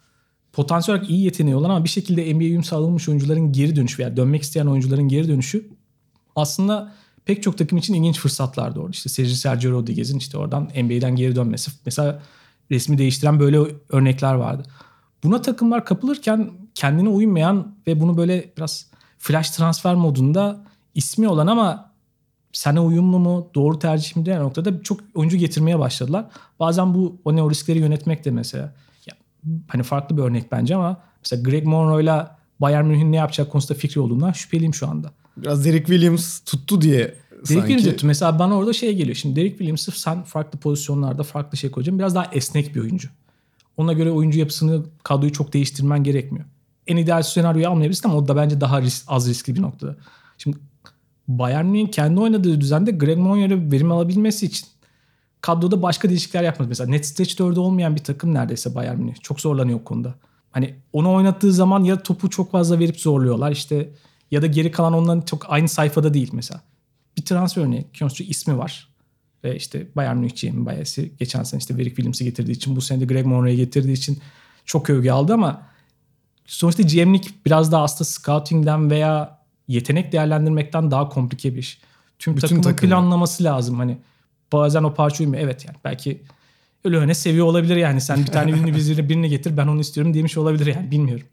potansiyel olarak iyi yeteneği olan ama bir şekilde NBA'ye uyum sağlanmış oyuncuların geri dönüşü veya dönmek isteyen oyuncuların geri dönüşü aslında pek çok takım için ilginç fırsatlar doğru. İşte Sergio Sergio Rodriguez'in işte oradan NBA'den geri dönmesi. Mesela resmi değiştiren böyle örnekler vardı. Buna takımlar kapılırken kendine uymayan ve bunu böyle biraz flash transfer modunda ismi olan ama sana uyumlu mu, doğru tercih mi diye noktada çok oyuncu getirmeye başladılar. Bazen bu o ne o riskleri yönetmek de mesela ya, hani farklı bir örnek bence ama mesela Greg Monroe'yla Bayern Münih'in ne yapacak konusunda fikri olduğundan şüpheliyim şu anda.
Biraz Derek Williams tuttu diye
Derek
sanki.
Williams tuttu. Mesela bana orada şey geliyor. Şimdi Derek Williams'ı sen farklı pozisyonlarda farklı şey koyacaksın. Biraz daha esnek bir oyuncu. Ona göre oyuncu yapısını, kadroyu çok değiştirmen gerekmiyor. En ideal senaryoyu almayabilirsin ama o da bence daha risk, az riskli bir noktada. Şimdi Bayern Münih'in kendi oynadığı düzende Greg Monroe'ya verim alabilmesi için kadroda başka değişiklikler yapmaz. Mesela net stretch 4'ü olmayan bir takım neredeyse Bayern Münih. Çok zorlanıyor o konuda. Hani onu oynattığı zaman ya topu çok fazla verip zorluyorlar işte ya da geri kalan onların çok aynı sayfada değil mesela. Bir transfer örneği. Kiyonsu ismi var. Ve işte Bayern Münih GM'in bayası geçen sene işte Derek Williams'ı getirdiği için bu sene de Greg Monroe'yu getirdiği için çok övgü aldı ama sonuçta GM'lik biraz daha aslında scouting'den veya yetenek değerlendirmekten daha komplike bir iş. Tüm
Bütün
takımın
takımı.
planlaması lazım hani. Bazen o parça uymuyor. Evet yani belki öyle öne seviyor olabilir yani. Sen bir tane ünlü birini, birini getir ben onu istiyorum demiş olabilir yani bilmiyorum.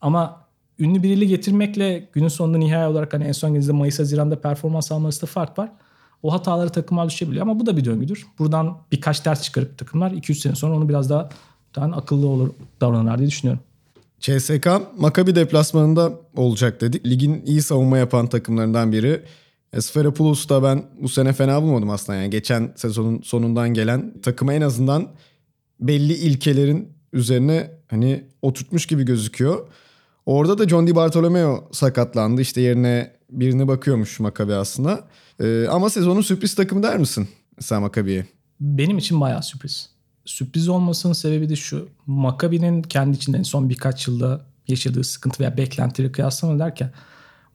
Ama ünlü biriyle getirmekle günün sonunda nihai olarak hani en son gezide Mayıs Haziran'da performans alması da fark var. O hataları takımlar düşebiliyor ama bu da bir döngüdür. Buradan birkaç ders çıkarıp takımlar 2-3 sene sonra onu biraz daha daha akıllı olur davranırlar diye düşünüyorum.
CSK Maccabi deplasmanında olacak dedik. Ligin iyi savunma yapan takımlarından biri. Sferapoulos'u da ben bu sene fena bulmadım aslında. Yani geçen sezonun sonundan gelen takıma en azından belli ilkelerin üzerine hani oturtmuş gibi gözüküyor. Orada da John Di Bartolomeo sakatlandı. İşte yerine birini bakıyormuş Maccabi aslında. Ee, ama sezonun sürpriz takımı der misin sen Maccabi'ye?
Benim için bayağı sürpriz. Sürpriz olmasının sebebi de şu. Maccabi'nin kendi içinde son birkaç yılda yaşadığı sıkıntı veya beklentileri kıyaslama derken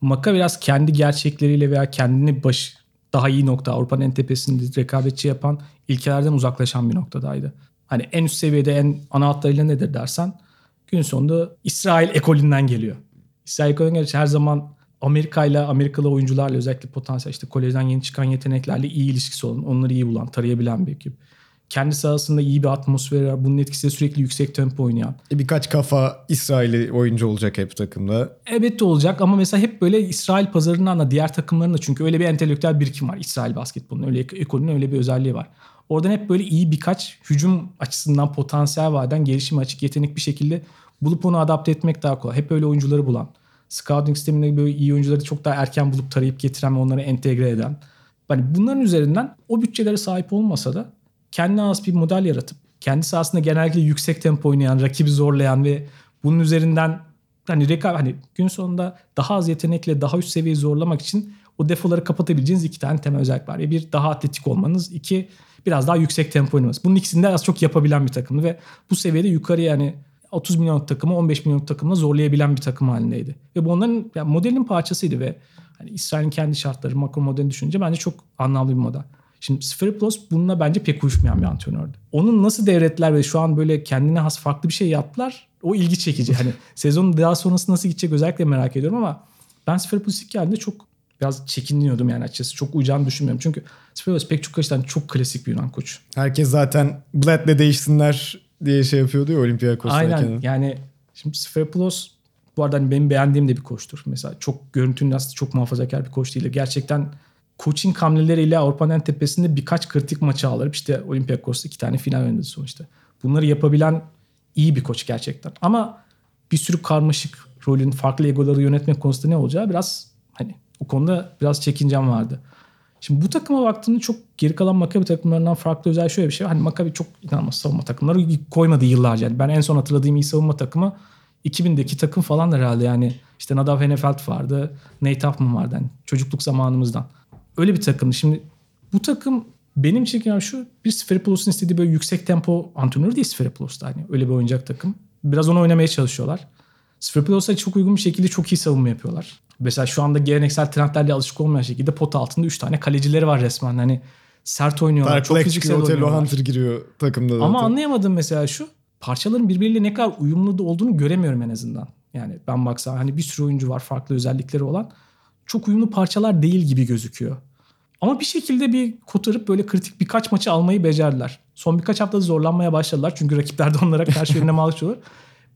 Maccabi biraz kendi gerçekleriyle veya kendini baş, daha iyi nokta Avrupa'nın en tepesinde rekabetçi yapan ilkelerden uzaklaşan bir noktadaydı. Hani en üst seviyede en ana hatlarıyla nedir dersen gün sonunda İsrail ekolünden geliyor. İsrail ekolünden geliyor. Her zaman Amerika ile Amerikalı oyuncularla özellikle potansiyel işte kolejden yeni çıkan yeteneklerle iyi ilişkisi olan, onları iyi bulan, tarayabilen bir ekip. Kendi sahasında iyi bir atmosferi var. Bunun etkisiyle sürekli yüksek tempo oynayan.
E, Birkaç kafa İsrail'i oyuncu olacak hep takımda.
Evet de olacak ama mesela hep böyle İsrail pazarından da diğer takımların da çünkü öyle bir entelektüel birikim var İsrail basketbolunun öyle ekolünün öyle bir özelliği var. Oradan hep böyle iyi birkaç hücum açısından potansiyel vaden gelişime açık yetenek bir şekilde bulup onu adapte etmek daha kolay. Hep öyle oyuncuları bulan. Scouting sisteminde böyle iyi oyuncuları çok daha erken bulup tarayıp getiren ve onları entegre eden. Hani bunların üzerinden o bütçelere sahip olmasa da kendine az bir model yaratıp kendi sahasında genellikle yüksek tempo oynayan, rakibi zorlayan ve bunun üzerinden hani rekab hani gün sonunda daha az yetenekle daha üst seviyeyi zorlamak için o defoları kapatabileceğiniz iki tane temel özellik var. Bir daha atletik olmanız, iki biraz daha yüksek tempo oynamanız. Bunun ikisini de az çok yapabilen bir takımdı ve bu seviyede yukarı yani 30 milyonluk takımı 15 milyonluk takımla zorlayabilen bir takım halindeydi. Ve bu onların yani modelin parçasıydı ve hani İsrail'in kendi şartları makro modelini düşününce bence çok anlamlı bir model. Şimdi Sferopoulos bununla bence pek uyuşmayan bir antrenördü. Onun nasıl devrettiler ve şu an böyle kendine has farklı bir şey yaptılar o ilgi çekici. Hani sezonun daha sonrası nasıl gidecek özellikle merak ediyorum ama ben Sferopoulos ilk geldiğinde çok biraz çekiniyordum yani açıkçası. Çok uyacağını düşünmüyorum. Çünkü Sferopoulos pek çok açıdan çok klasik bir Yunan koç.
Herkes zaten Blad'le değişsinler diye şey yapıyordu ya Olympiakos'tayken.
Aynen yani şimdi Sferopoulos bu arada hani benim beğendiğim de bir koçtur. Mesela çok görüntünün aslında çok muhafazakar bir koç değil. Gerçekten coaching hamleleriyle Avrupa'nın en tepesinde birkaç kritik maçı alırıp işte Olympiakos'ta iki tane final oynadı sonuçta. Bunları yapabilen iyi bir koç gerçekten. Ama bir sürü karmaşık rolün farklı egoları yönetmek konusunda ne olacağı biraz o konuda biraz çekincem vardı. Şimdi bu takıma baktığımda çok geri kalan Maccabi takımlarından farklı özel şöyle bir şey. Hani Maccabi çok inanılmaz savunma takımları koymadı yıllarca. Yani ben en son hatırladığım iyi savunma takımı 2000'deki takım falan herhalde yani. işte Nadav Hennefeld vardı. Nate Huffman vardı. Yani çocukluk zamanımızdan. Öyle bir takımdı. Şimdi bu takım benim yani şu bir Sferipoulos'un istediği böyle yüksek tempo antrenörü değil Sferipoulos'ta. Hani öyle bir oynayacak takım. Biraz onu oynamaya çalışıyorlar. Sferipoulos'a çok uygun bir şekilde çok iyi savunma yapıyorlar. Mesela şu anda geleneksel trendlerle alışık olmayan şekilde pot altında 3 tane kalecileri var resmen. Hani sert oynuyorlar.
Dark
çok
Black
fiziksel
çıkıyor,
oynuyorlar.
Hunter giriyor takımda zaten.
Ama anlayamadım mesela şu. Parçaların birbiriyle ne kadar uyumlu da olduğunu göremiyorum en azından. Yani ben baksam hani bir sürü oyuncu var farklı özellikleri olan. Çok uyumlu parçalar değil gibi gözüküyor. Ama bir şekilde bir kotarıp böyle kritik birkaç maçı almayı becerdiler. Son birkaç haftada zorlanmaya başladılar. Çünkü rakipler de onlara karşı önüne alışıyorlar.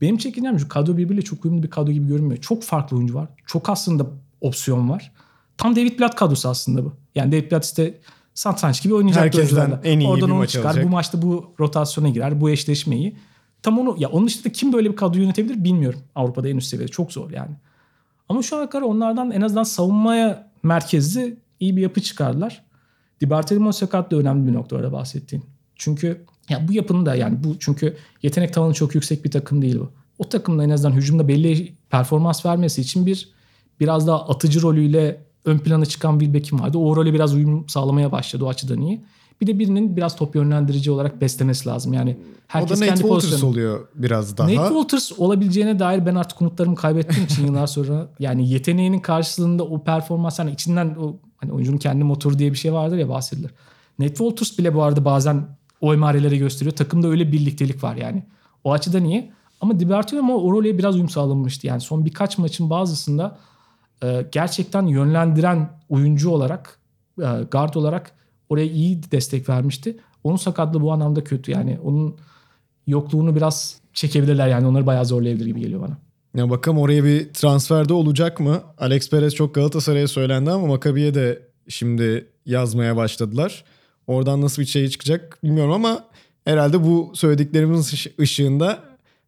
Benim çekincem şu kadro birbiriyle çok uyumlu bir kadro gibi görünmüyor. Çok farklı oyuncu var. Çok aslında opsiyon var. Tam David Blatt kadrosu aslında bu. Yani David Blatt işte satranç gibi oynayacak
Herkesten en iyi
Oradan
bir maç
çıkar.
alacak.
Bu maçta bu rotasyona girer. Bu eşleşmeyi. Tam onu ya onun dışında kim böyle bir kadro yönetebilir bilmiyorum. Avrupa'da en üst seviyede çok zor yani. Ama şu ana kadar onlardan en azından savunmaya merkezli iyi bir yapı çıkardılar. Di Bartolomeo sakat da önemli bir nokta orada bahsettiğin. Çünkü ya bu yapının da yani bu çünkü yetenek tavanı çok yüksek bir takım değil bu. O takımda en azından hücumda belli performans vermesi için bir biraz daha atıcı rolüyle ön plana çıkan bir bekim vardı. O role biraz uyum sağlamaya başladı o açıdan iyi. Bir de birinin biraz top yönlendirici olarak beslemesi lazım. Yani
o
herkes
da Nate
kendi
Walters
pozisyonu.
oluyor biraz daha.
Nate Walters olabileceğine dair ben artık umutlarımı kaybettiğim için yıllar sonra yani yeteneğinin karşılığında o performans hani içinden o hani oyuncunun kendi motoru diye bir şey vardır ya bahsedilir. Nate Walters bile bu arada bazen o emareleri gösteriyor. Takımda öyle birliktelik var yani. O açıdan iyi. Ama Di Bartolomeo o role biraz uyum sağlanmıştı. Yani son birkaç maçın bazısında e, gerçekten yönlendiren oyuncu olarak e, guard olarak oraya iyi destek vermişti. Onun sakatlığı bu anlamda kötü. Yani onun yokluğunu biraz çekebilirler yani onları bayağı zorlayabilir gibi geliyor bana.
Ya bakalım oraya bir transferde olacak mı? Alex Perez çok Galatasaray'a söylendi ama Maccabi'ye de şimdi yazmaya başladılar. Oradan nasıl bir şey çıkacak bilmiyorum ama herhalde bu söylediklerimiz ışı- ışığında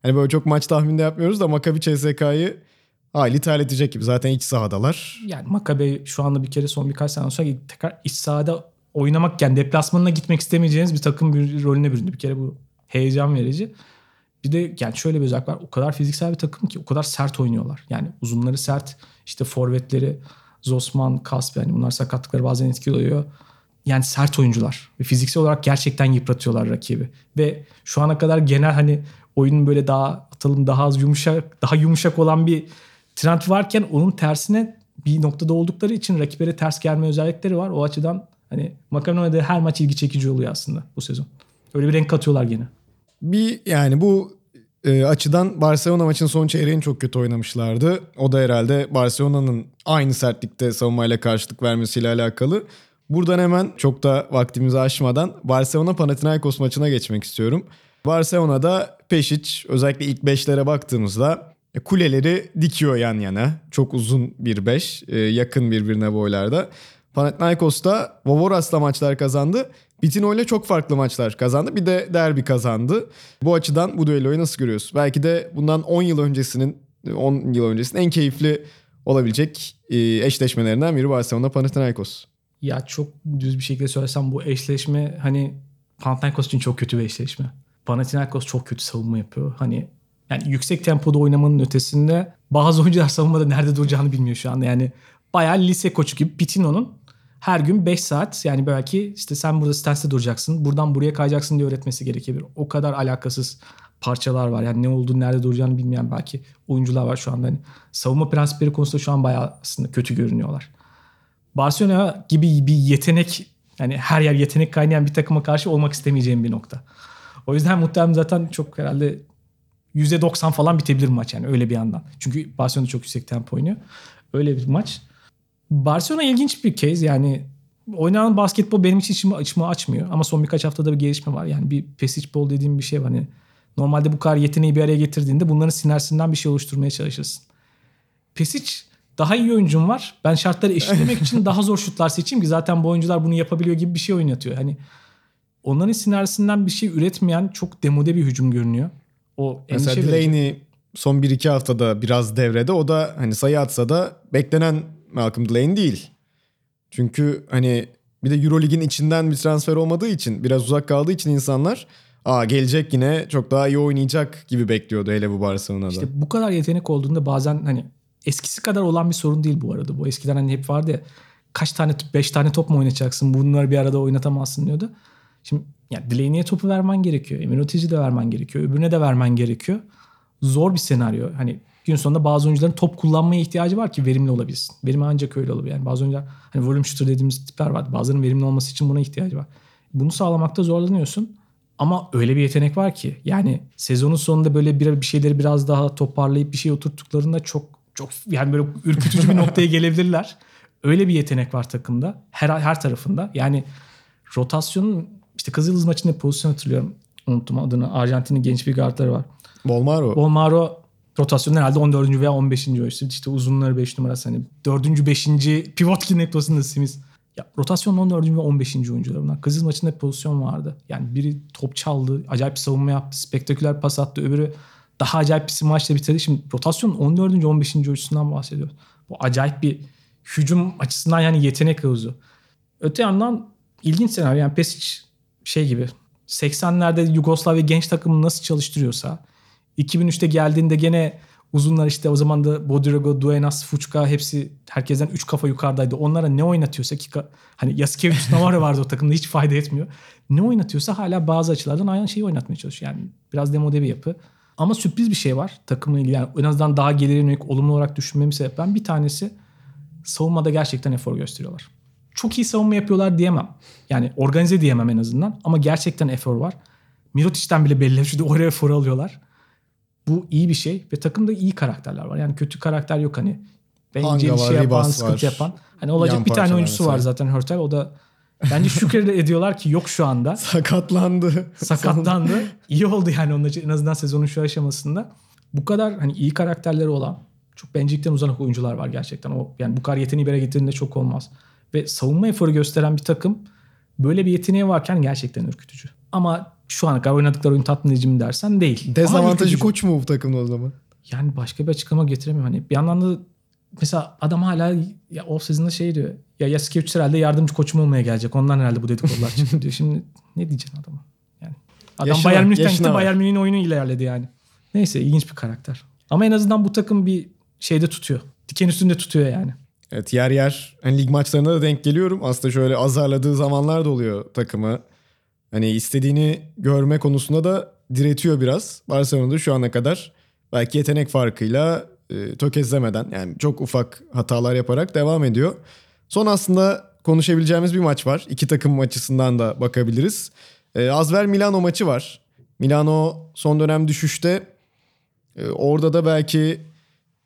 hani böyle çok maç tahmini de yapmıyoruz da Maccabi CSK'yı hali terletecek gibi. Zaten iç sahadalar.
Yani Makabe şu anda bir kere son birkaç sene sonra tekrar iç sahada oynamak yani deplasmanına gitmek istemeyeceğiniz bir takım bir rolüne büründü. Bir kere bu heyecan verici. Bir de yani şöyle bir özellik var. O kadar fiziksel bir takım ki o kadar sert oynuyorlar. Yani uzunları sert. işte forvetleri Zosman, Kasp yani bunlar sakatlıkları bazen etkili oluyor. Yani sert oyuncular. Ve fiziksel olarak gerçekten yıpratıyorlar rakibi. Ve şu ana kadar genel hani oyunun böyle daha atalım daha az yumuşak daha yumuşak olan bir trend varken onun tersine bir noktada oldukları için rakiplere ters gelme özellikleri var. O açıdan hani oynadığı her maç ilgi çekici oluyor aslında bu sezon. Öyle bir renk katıyorlar gene.
Bir yani bu e, açıdan Barcelona maçın son çeyreğini çok kötü oynamışlardı. O da herhalde Barcelona'nın aynı sertlikte savunmayla karşılık vermesiyle alakalı. Buradan hemen çok da vaktimizi aşmadan Barcelona Panathinaikos maçına geçmek istiyorum. Barcelona'da Pešić özellikle ilk beşlere baktığımızda e, kuleleri dikiyor yan yana. Çok uzun bir beş, e, yakın birbirine boylarda. Panathinaikos'ta Vovoras'la maçlar kazandı. Bitino ile çok farklı maçlar kazandı. Bir de derbi kazandı. Bu açıdan bu düelloyu nasıl görüyorsun? Belki de bundan 10 yıl öncesinin 10 yıl öncesinin en keyifli olabilecek e, eşleşmelerinden biri Barcelona Panathinaikos.
Ya çok düz bir şekilde söylesem bu eşleşme hani Panathinaikos için çok kötü bir eşleşme. Panathinaikos çok kötü savunma yapıyor. Hani yani yüksek tempoda oynamanın ötesinde bazı oyuncular savunmada nerede duracağını bilmiyor şu anda. Yani bayağı lise koçu gibi Pitino'nun her gün 5 saat yani belki işte sen burada stance'de duracaksın. Buradan buraya kayacaksın diye öğretmesi gerekebilir. O kadar alakasız parçalar var. Yani ne olduğunu nerede duracağını bilmeyen belki oyuncular var şu anda. Hani savunma prensipleri konusunda şu an bayağı aslında kötü görünüyorlar. Barcelona gibi bir yetenek yani her yer yetenek kaynayan bir takıma karşı olmak istemeyeceğim bir nokta. O yüzden muhtemelen zaten çok herhalde %90 falan bitebilir maç yani öyle bir yandan. Çünkü Barcelona çok yüksek tempo oynuyor. Öyle bir maç. Barcelona ilginç bir kez yani oynanan basketbol benim için içimi, içimi açmıyor. Ama son birkaç haftada bir gelişme var. Yani bir passage ball dediğim bir şey var. Hani normalde bu kadar yeteneği bir araya getirdiğinde bunların sinerjisinden bir şey oluşturmaya çalışırsın. Passage daha iyi oyuncum var. Ben şartları eşitlemek için daha zor şutlar seçeyim ki zaten bu oyuncular bunu yapabiliyor gibi bir şey oynatıyor. Hani onların sinerjisinden bir şey üretmeyen çok demode bir hücum görünüyor. O
Mesela
verici.
Delaney son 1-2 haftada biraz devrede. O da hani sayı atsa da beklenen Malcolm Delaney değil. Çünkü hani bir de Eurolig'in içinden bir transfer olmadığı için biraz uzak kaldığı için insanlar Aa gelecek yine çok daha iyi oynayacak gibi bekliyordu hele bu Barcelona'da.
İşte bu kadar yetenek olduğunda bazen hani eskisi kadar olan bir sorun değil bu arada. Bu eskiden hani hep vardı ya kaç tane 5 tane top mu oynatacaksın bunları bir arada oynatamazsın diyordu. Şimdi yani Delaney'e topu vermen gerekiyor. Emir Öteci de vermen gerekiyor. Öbürüne de vermen gerekiyor. Zor bir senaryo. Hani gün sonunda bazı oyuncuların top kullanmaya ihtiyacı var ki verimli olabilsin. Verimi ancak öyle olabilir. Yani bazı oyuncular hani volume shooter dediğimiz tipler var. Bazılarının verimli olması için buna ihtiyacı var. Bunu sağlamakta zorlanıyorsun. Ama öyle bir yetenek var ki yani sezonun sonunda böyle bir, bir şeyleri biraz daha toparlayıp bir şey oturttuklarında çok çok yani böyle ürkütücü bir noktaya gelebilirler. Öyle bir yetenek var takımda. Her her tarafında. Yani rotasyonun işte Kızıldız maçında pozisyon hatırlıyorum. Unuttum adını. Arjantin'in genç bir guardları var.
Bolmaro.
Olmaro rotasyonun herhalde 14. veya 15. oyuncusu. İşte uzunları 5 numarası hani 4. 5. pivot ki noktasında Simiz. Ya rotasyonun 14. ve 15. oyuncular bunlar. Kızıl maçında pozisyon vardı. Yani biri top çaldı, acayip savunma yaptı, spektaküler pas attı. Öbürü daha acayip bir maçla bitirdi. Şimdi rotasyonun 14. 15. oyuncusundan bahsediyoruz. Bu acayip bir hücum açısından yani yetenek havuzu. Öte yandan ilginç senaryo yani Pesic şey gibi 80'lerde Yugoslavya genç takımını nasıl çalıştırıyorsa 2003'te geldiğinde gene uzunlar işte o zaman da Bodirogo, Duenas, Fuçka hepsi herkesten 3 kafa yukarıdaydı. Onlara ne oynatıyorsa ki hani Yasikevicius Navarro vardı o takımda hiç fayda etmiyor. Ne oynatıyorsa hala bazı açılardan aynı şeyi oynatmaya çalışıyor. Yani biraz demode bir yapı. Ama sürpriz bir şey var takımla ilgili. Yani en azından daha geliri yönelik olumlu olarak düşünmemi sebep. Ben bir tanesi savunmada gerçekten efor gösteriyorlar. Çok iyi savunma yapıyorlar diyemem. Yani organize diyemem en azından. Ama gerçekten efor var. Mirotic'ten bile belli. Şurada oraya efor alıyorlar. Bu iyi bir şey. Ve takımda iyi karakterler var. Yani kötü karakter yok hani. Bence
Hanga
şey
var,
yapan,
Ribas
sıkıntı
var.
yapan. Hani olacak
Yan
bir tane oyuncusu var
mesela.
zaten Hurtel. O da bence şükür ediyorlar ki yok şu anda.
Sakatlandı.
Sakatlandı. İyi oldu yani onun için en azından sezonun şu aşamasında. Bu kadar hani iyi karakterleri olan çok bencillikten uzak oyuncular var gerçekten. O yani bu kadar yeteneği bir yere getirdiğinde çok olmaz. Ve savunma eforu gösteren bir takım böyle bir yeteneği varken gerçekten ürkütücü. Ama şu ana kadar oynadıkları oyun tatmin edici mi dersen değil.
Dezavantajı koç mu bu takımda o zaman?
Yani başka bir açıklama getiremiyorum. Hani bir yandan da mesela adam hala ya off season'da şey diyor. Ya Yasikevicius herhalde yardımcı koçum olmaya gelecek. Ondan herhalde bu dedikodular çıktı diyor. Şimdi ne diyeceksin adama? Yani adam
Yaşına-
Bayern Münih'ten gitti.
var.
Bayern Münih'in oyunu ilerledi yani. Neyse ilginç bir karakter. Ama en azından bu takım bir şeyde tutuyor. Diken üstünde tutuyor yani.
Evet yer yer hani lig maçlarına da denk geliyorum. Aslında şöyle azarladığı zamanlar da oluyor takımı. Hani istediğini görme konusunda da diretiyor biraz. Barcelona'da şu ana kadar belki yetenek farkıyla e, tökezlemeden yani çok ufak hatalar yaparak devam ediyor. Son aslında konuşabileceğimiz bir maç var. İki takım açısından da bakabiliriz. E, Azver Milano maçı var. Milano son dönem düşüşte. E, orada da belki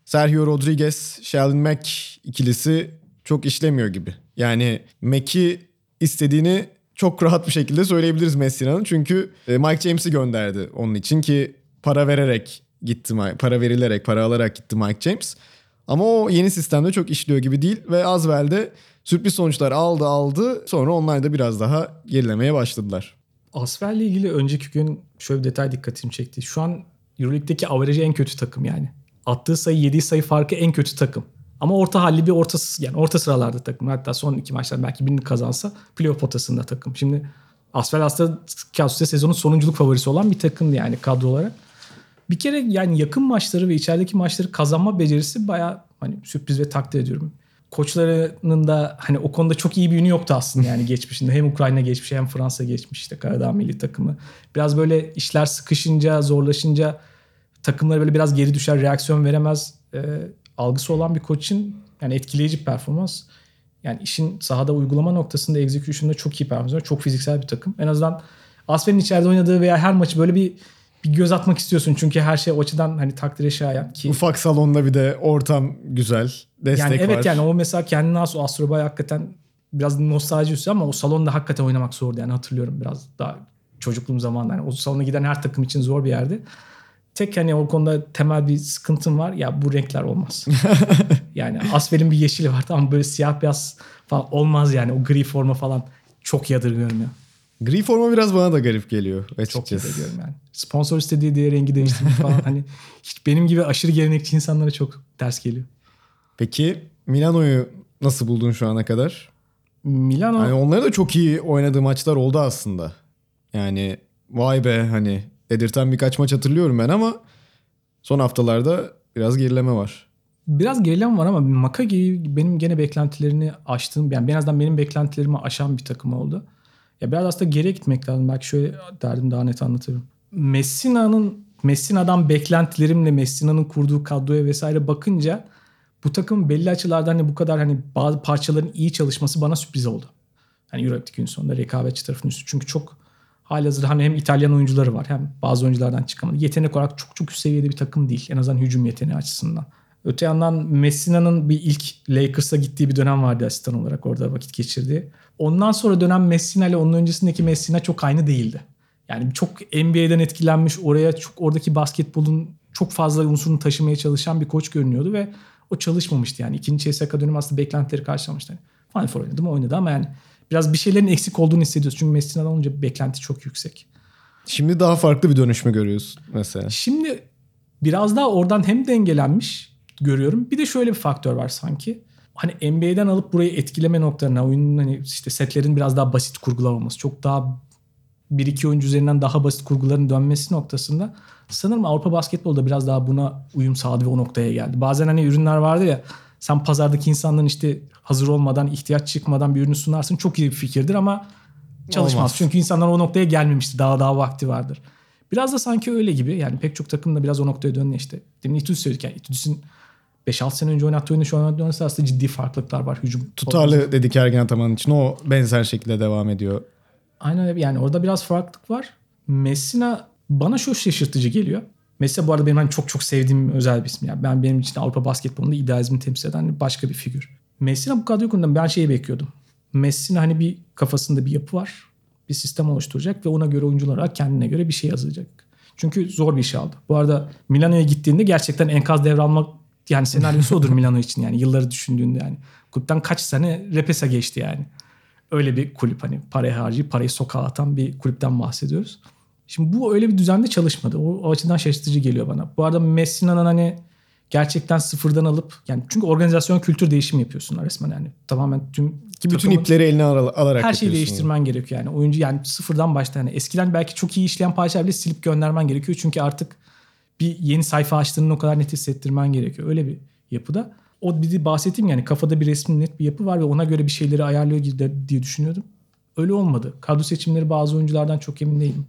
Sergio Rodriguez, Sheldon Mack ikilisi çok işlemiyor gibi. Yani Mack'i istediğini çok rahat bir şekilde söyleyebiliriz Messina'nın. Çünkü e, Mike James'i gönderdi onun için ki para vererek gitti, para verilerek, para alarak gitti Mike James. Ama o yeni sistemde çok işliyor gibi değil ve Azvel'de sürpriz sonuçlar aldı aldı. Sonra onlar da biraz daha gerilemeye başladılar.
Asfer'le ilgili önceki gün şöyle bir detay dikkatimi çekti. Şu an Euroleague'deki averajı en kötü takım yani. Attığı sayı, yediği sayı farkı en kötü takım. Ama orta halli bir orta yani orta sıralarda takım. Hatta son iki maçtan belki birini kazansa playoff potasında takım. Şimdi Asfer aslında Kasus'ta sezonun sonunculuk favorisi olan bir takımdı yani kadro olarak. Bir kere yani yakın maçları ve içerideki maçları kazanma becerisi baya hani sürpriz ve takdir ediyorum. Koçlarının da hani o konuda çok iyi bir yönü yoktu aslında yani geçmişinde. Hem Ukrayna geçmişi hem Fransa geçmiş işte Karadağ milli takımı. Biraz böyle işler sıkışınca, zorlaşınca takımları böyle biraz geri düşer, reaksiyon veremez e, algısı olan bir koçun yani etkileyici performans. Yani işin sahada uygulama noktasında, execution'da çok iyi performans. Çok fiziksel bir takım. En azından Asfer'in içeride oynadığı veya her maçı böyle bir bir göz atmak istiyorsun. Çünkü her şey o açıdan hani takdire şayan ki
Ufak salonda bir de ortam güzel. Destek
yani evet
var.
yani o mesela kendine has o Astrobay hakikaten biraz nostalji üstü ama o salonda hakikaten oynamak zordu yani hatırlıyorum biraz daha çocukluğum zamanında. Yani o salona giden her takım için zor bir yerdi. Tek hani o konuda temel bir sıkıntım var. Ya bu renkler olmaz. yani Asfer'in bir yeşili var ama böyle siyah beyaz falan olmaz yani. O gri forma falan çok yadırgıyorum ya.
Gri forma biraz bana da garip geliyor
Çok
açıkçası.
yadırgıyorum yani. Sponsor istediği diye rengi değiştirmek falan hani hiç benim gibi aşırı gelenekçi insanlara çok ters geliyor.
Peki Milano'yu nasıl buldun şu ana kadar?
Milano
Hani onların da çok iyi oynadığı maçlar oldu aslında. Yani vay be hani dedirten birkaç maç hatırlıyorum ben ama son haftalarda biraz gerileme var.
Biraz gerileme var ama Makagi benim gene beklentilerini aştığım yani en azından benim beklentilerimi aşan bir takım oldu. Ya biraz aslında geriye gitmek lazım. Belki şöyle derdim daha net anlatırım. Messina'nın Messina'dan beklentilerimle Messina'nın kurduğu kadroya vesaire bakınca bu takım belli açılardan hani bu kadar hani bazı parçaların iyi çalışması bana sürpriz oldu. Hani Euroleague gün sonunda rekabetçi tarafın üstü. Çünkü çok halihazırda hani hem İtalyan oyuncuları var hem bazı oyunculardan çıkamadı. Yetenek olarak çok çok üst seviyede bir takım değil. En azından hücum yeteneği açısından. Öte yandan Messina'nın bir ilk Lakers'a gittiği bir dönem vardı asistan olarak orada vakit geçirdiği. Ondan sonra dönem Messina ile onun öncesindeki Messina çok aynı değildi. Yani çok NBA'den etkilenmiş oraya çok oradaki basketbolun çok fazla unsurunu taşımaya çalışan bir koç görünüyordu ve o çalışmamıştı yani. ikinci CSK dönemi aslında beklentileri karşılamıştı. Final Four oynadı mı oynadı ama yani biraz bir şeylerin eksik olduğunu hissediyoruz. Çünkü Messina'dan olunca beklenti çok yüksek.
Şimdi daha farklı bir dönüşme görüyorsun mesela.
Şimdi biraz daha oradan hem dengelenmiş görüyorum. Bir de şöyle bir faktör var sanki. Hani NBA'den alıp burayı etkileme noktalarına oyunun hani işte setlerin biraz daha basit kurgulanması, çok daha bir iki oyuncu üzerinden daha basit kurguların dönmesi noktasında sanırım Avrupa basketbolda biraz daha buna uyum sağladı ve o noktaya geldi. Bazen hani ürünler vardı ya sen pazardaki insanların işte hazır olmadan, ihtiyaç çıkmadan bir ürünü sunarsın. Çok iyi bir fikirdir ama çalışmaz.
Olmaz.
Çünkü insanlar o noktaya gelmemişti. Daha daha vakti vardır. Biraz da sanki öyle gibi. Yani pek çok takım da biraz o noktaya döndü işte. Demin İtudis söyledik yani. İtudis'in 5-6 sene önce oynattığı oyunu şu an oynattığı oyunu aslında ciddi farklılıklar var. Hücum.
Tutarlı dedik Ergen Ataman için. O benzer şekilde devam ediyor.
Aynen öyle. Yani orada biraz farklılık var. Messina bana şu şaşırtıcı geliyor. Messina bu arada benim hani çok çok sevdiğim özel bir isim. Yani ben benim için Avrupa basketbolunda idealizmi temsil eden başka bir figür. Messina bu kadro konuda ben şeyi bekliyordum. Messina hani bir kafasında bir yapı var. Bir sistem oluşturacak ve ona göre oyuncular olarak kendine göre bir şey yazacak. Çünkü zor bir iş aldı. Bu arada Milano'ya gittiğinde gerçekten enkaz devralmak yani senaryosu odur Milano için yani yılları düşündüğünde yani. Kulüpten kaç sene Repes'e geçti yani. Öyle bir kulüp hani parayı harcayıp parayı sokağa atan bir kulüpten bahsediyoruz. Şimdi bu öyle bir düzende çalışmadı. O, o açıdan şaşırtıcı geliyor bana. Bu arada Messina'nın hani gerçekten sıfırdan alıp yani çünkü organizasyon kültür değişimi yapıyorsun resmen yani. Tamamen tüm
Ki bütün
takımın-
ipleri eline al- alarak
her şeyi değiştirmen gerekiyor yani. Oyuncu yani sıfırdan başta yani eskiden belki çok iyi işleyen parçalar bile silip göndermen gerekiyor. Çünkü artık bir yeni sayfa açtığını o kadar net hissettirmen gerekiyor. Öyle bir yapıda. O bir bahsettiğim yani kafada bir resmin net bir yapı var ve ona göre bir şeyleri ayarlıyor diye düşünüyordum. Öyle olmadı. Kadro seçimleri bazı oyunculardan çok emin değilim.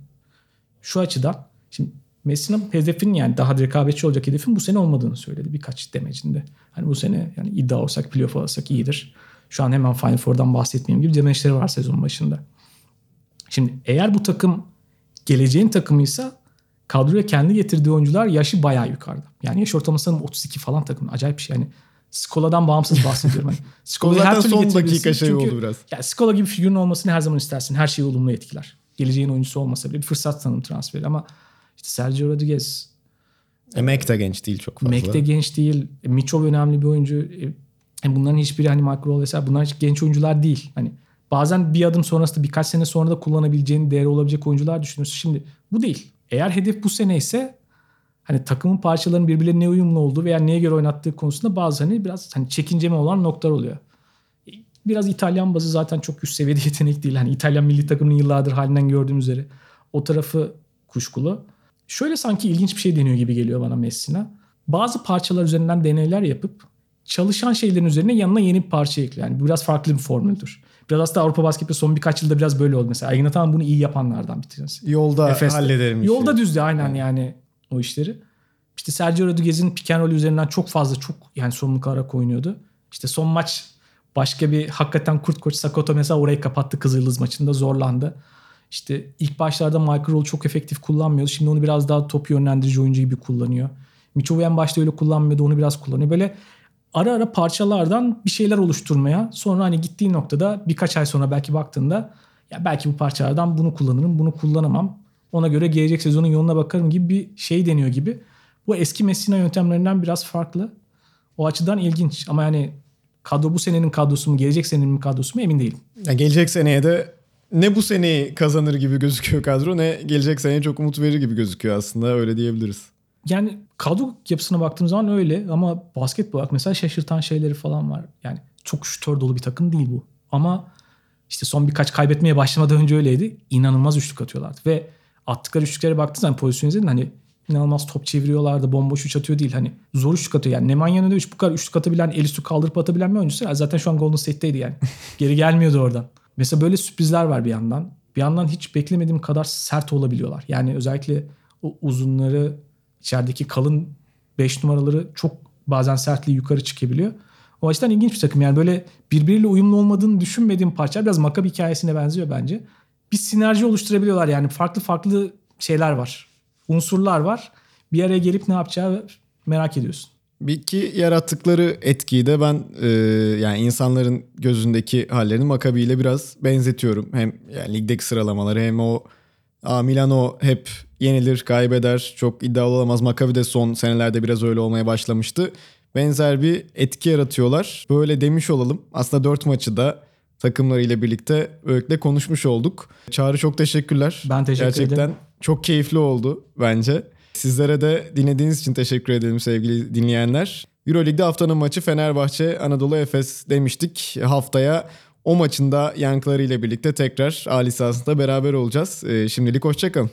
Şu açıdan şimdi Messi'nin hedefinin yani daha rekabetçi olacak hedefin bu sene olmadığını söyledi birkaç demecinde. Hani bu sene yani iddia olsak playoff alırsak iyidir. Şu an hemen Final Four'dan bahsetmeyeyim gibi demeçleri var sezon başında. Şimdi eğer bu takım geleceğin takımıysa kadroya kendi getirdiği oyuncular yaşı bayağı yukarıda. Yani yaş ortalaması sanırım 32 falan takım. Acayip bir şey. Yani Skola'dan bağımsız bahsediyorum.
O
Skola'yı
zaten son dakika şey
Çünkü-
oldu biraz.
ya Skola gibi figürün olmasını her zaman istersin. Her şeyi olumlu etkiler. Geleceğin oyuncusu olmasa bile bir fırsat tanım transferi ama işte Sergio Rodriguez,
Emek de genç değil çok fazla.
Mac de genç değil. E, Mitchell önemli bir oyuncu. E, e, bunların hiçbiri hani Mark Roll vesaire bunlar hiç genç oyuncular değil. Hani bazen bir adım sonrasında birkaç sene sonra da kullanabileceğin değeri olabilecek oyuncular düşünüyorsun. Şimdi bu değil. Eğer hedef bu sene ise hani takımın parçalarının birbirine ne uyumlu olduğu veya neye göre oynattığı konusunda bazı hani biraz hani çekinceme olan noktalar oluyor. Biraz İtalyan bazı zaten çok üst seviyede yetenek değil. Hani İtalyan milli takımının yıllardır halinden gördüğüm üzere. O tarafı kuşkulu. Şöyle sanki ilginç bir şey deniyor gibi geliyor bana Messina. Bazı parçalar üzerinden deneyler yapıp çalışan şeylerin üzerine yanına yeni bir parça ekliyor. Yani bu biraz farklı bir formüldür. Biraz aslında Avrupa basketbolu son birkaç yılda biraz böyle oldu. Mesela Ergin Ataman bunu iyi yapanlardan bir tanesi.
Yolda
Efes'te.
hallederim.
Yolda
işi.
düzdü aynen yani o işleri. İşte Sergio Rodriguez'in pick and roll üzerinden çok fazla çok yani sorumluluk alarak oynuyordu. İşte son maç başka bir hakikaten kurt koç Sakato mesela orayı kapattı Kızıldız maçında zorlandı. İşte ilk başlarda Michael Roll çok efektif kullanmıyordu. Şimdi onu biraz daha top yönlendirici oyuncu gibi kullanıyor. Miçovu en başta öyle kullanmıyordu. Onu biraz kullanıyor. Böyle ara ara parçalardan bir şeyler oluşturmaya sonra hani gittiği noktada birkaç ay sonra belki baktığında ya belki bu parçalardan bunu kullanırım bunu kullanamam. Ona göre gelecek sezonun yoluna bakarım gibi bir şey deniyor gibi. Bu eski Messina yöntemlerinden biraz farklı. O açıdan ilginç ama yani kadro bu senenin kadrosu mu gelecek senenin mi kadrosu mu emin değilim.
Yani gelecek seneye de ne bu seneyi kazanır gibi gözüküyor kadro ne gelecek seneye çok umut verir gibi gözüküyor aslında öyle diyebiliriz.
Yani kadro yapısına baktığım zaman öyle ama basketbol olarak mesela şaşırtan şeyleri falan var. Yani çok şutör dolu bir takım değil bu. Ama işte son birkaç kaybetmeye başlamadan önce öyleydi. İnanılmaz üçlük atıyorlardı. Ve attıkları üçlüklere baktığın zaman pozisyon izledin hani inanılmaz top çeviriyorlardı. Bomboş üç atıyor değil. Hani zor üçlük atıyor. Yani Nemanya'nın da üç bu kadar üçlük atabilen, el üstü kaldırıp atabilen bir oyuncusu. Zaten şu an Golden State'teydi yani. Geri gelmiyordu oradan. Mesela böyle sürprizler var bir yandan. Bir yandan hiç beklemediğim kadar sert olabiliyorlar. Yani özellikle o uzunları içerideki kalın 5 numaraları çok bazen sertliği yukarı çıkabiliyor. O açıdan ilginç bir takım. Yani böyle birbiriyle uyumlu olmadığını düşünmediğim parçalar biraz Maccabi hikayesine benziyor bence. Bir sinerji oluşturabiliyorlar yani farklı farklı şeyler var. Unsurlar var. Bir araya gelip ne yapacağı merak ediyorsun.
Bir iki yarattıkları etkiyi de ben e, yani insanların gözündeki hallerini Maccabi ile biraz benzetiyorum. Hem yani ligdeki sıralamaları hem o Aa, Milano hep yenilir, kaybeder. Çok iddialı olamaz. Maccabi de son senelerde biraz öyle olmaya başlamıştı. Benzer bir etki yaratıyorlar. Böyle demiş olalım. Aslında dört maçı da takımlarıyla birlikte böylelikle konuşmuş olduk. Çağrı çok teşekkürler.
Ben teşekkür
Gerçekten
ederim.
çok keyifli oldu bence. Sizlere de dinlediğiniz için teşekkür ederim sevgili dinleyenler. Euroleague'de haftanın maçı Fenerbahçe Anadolu Efes demiştik. Haftaya o maçında yankılarıyla birlikte tekrar A lisansında beraber olacağız. Ee, şimdilik hoşçakalın.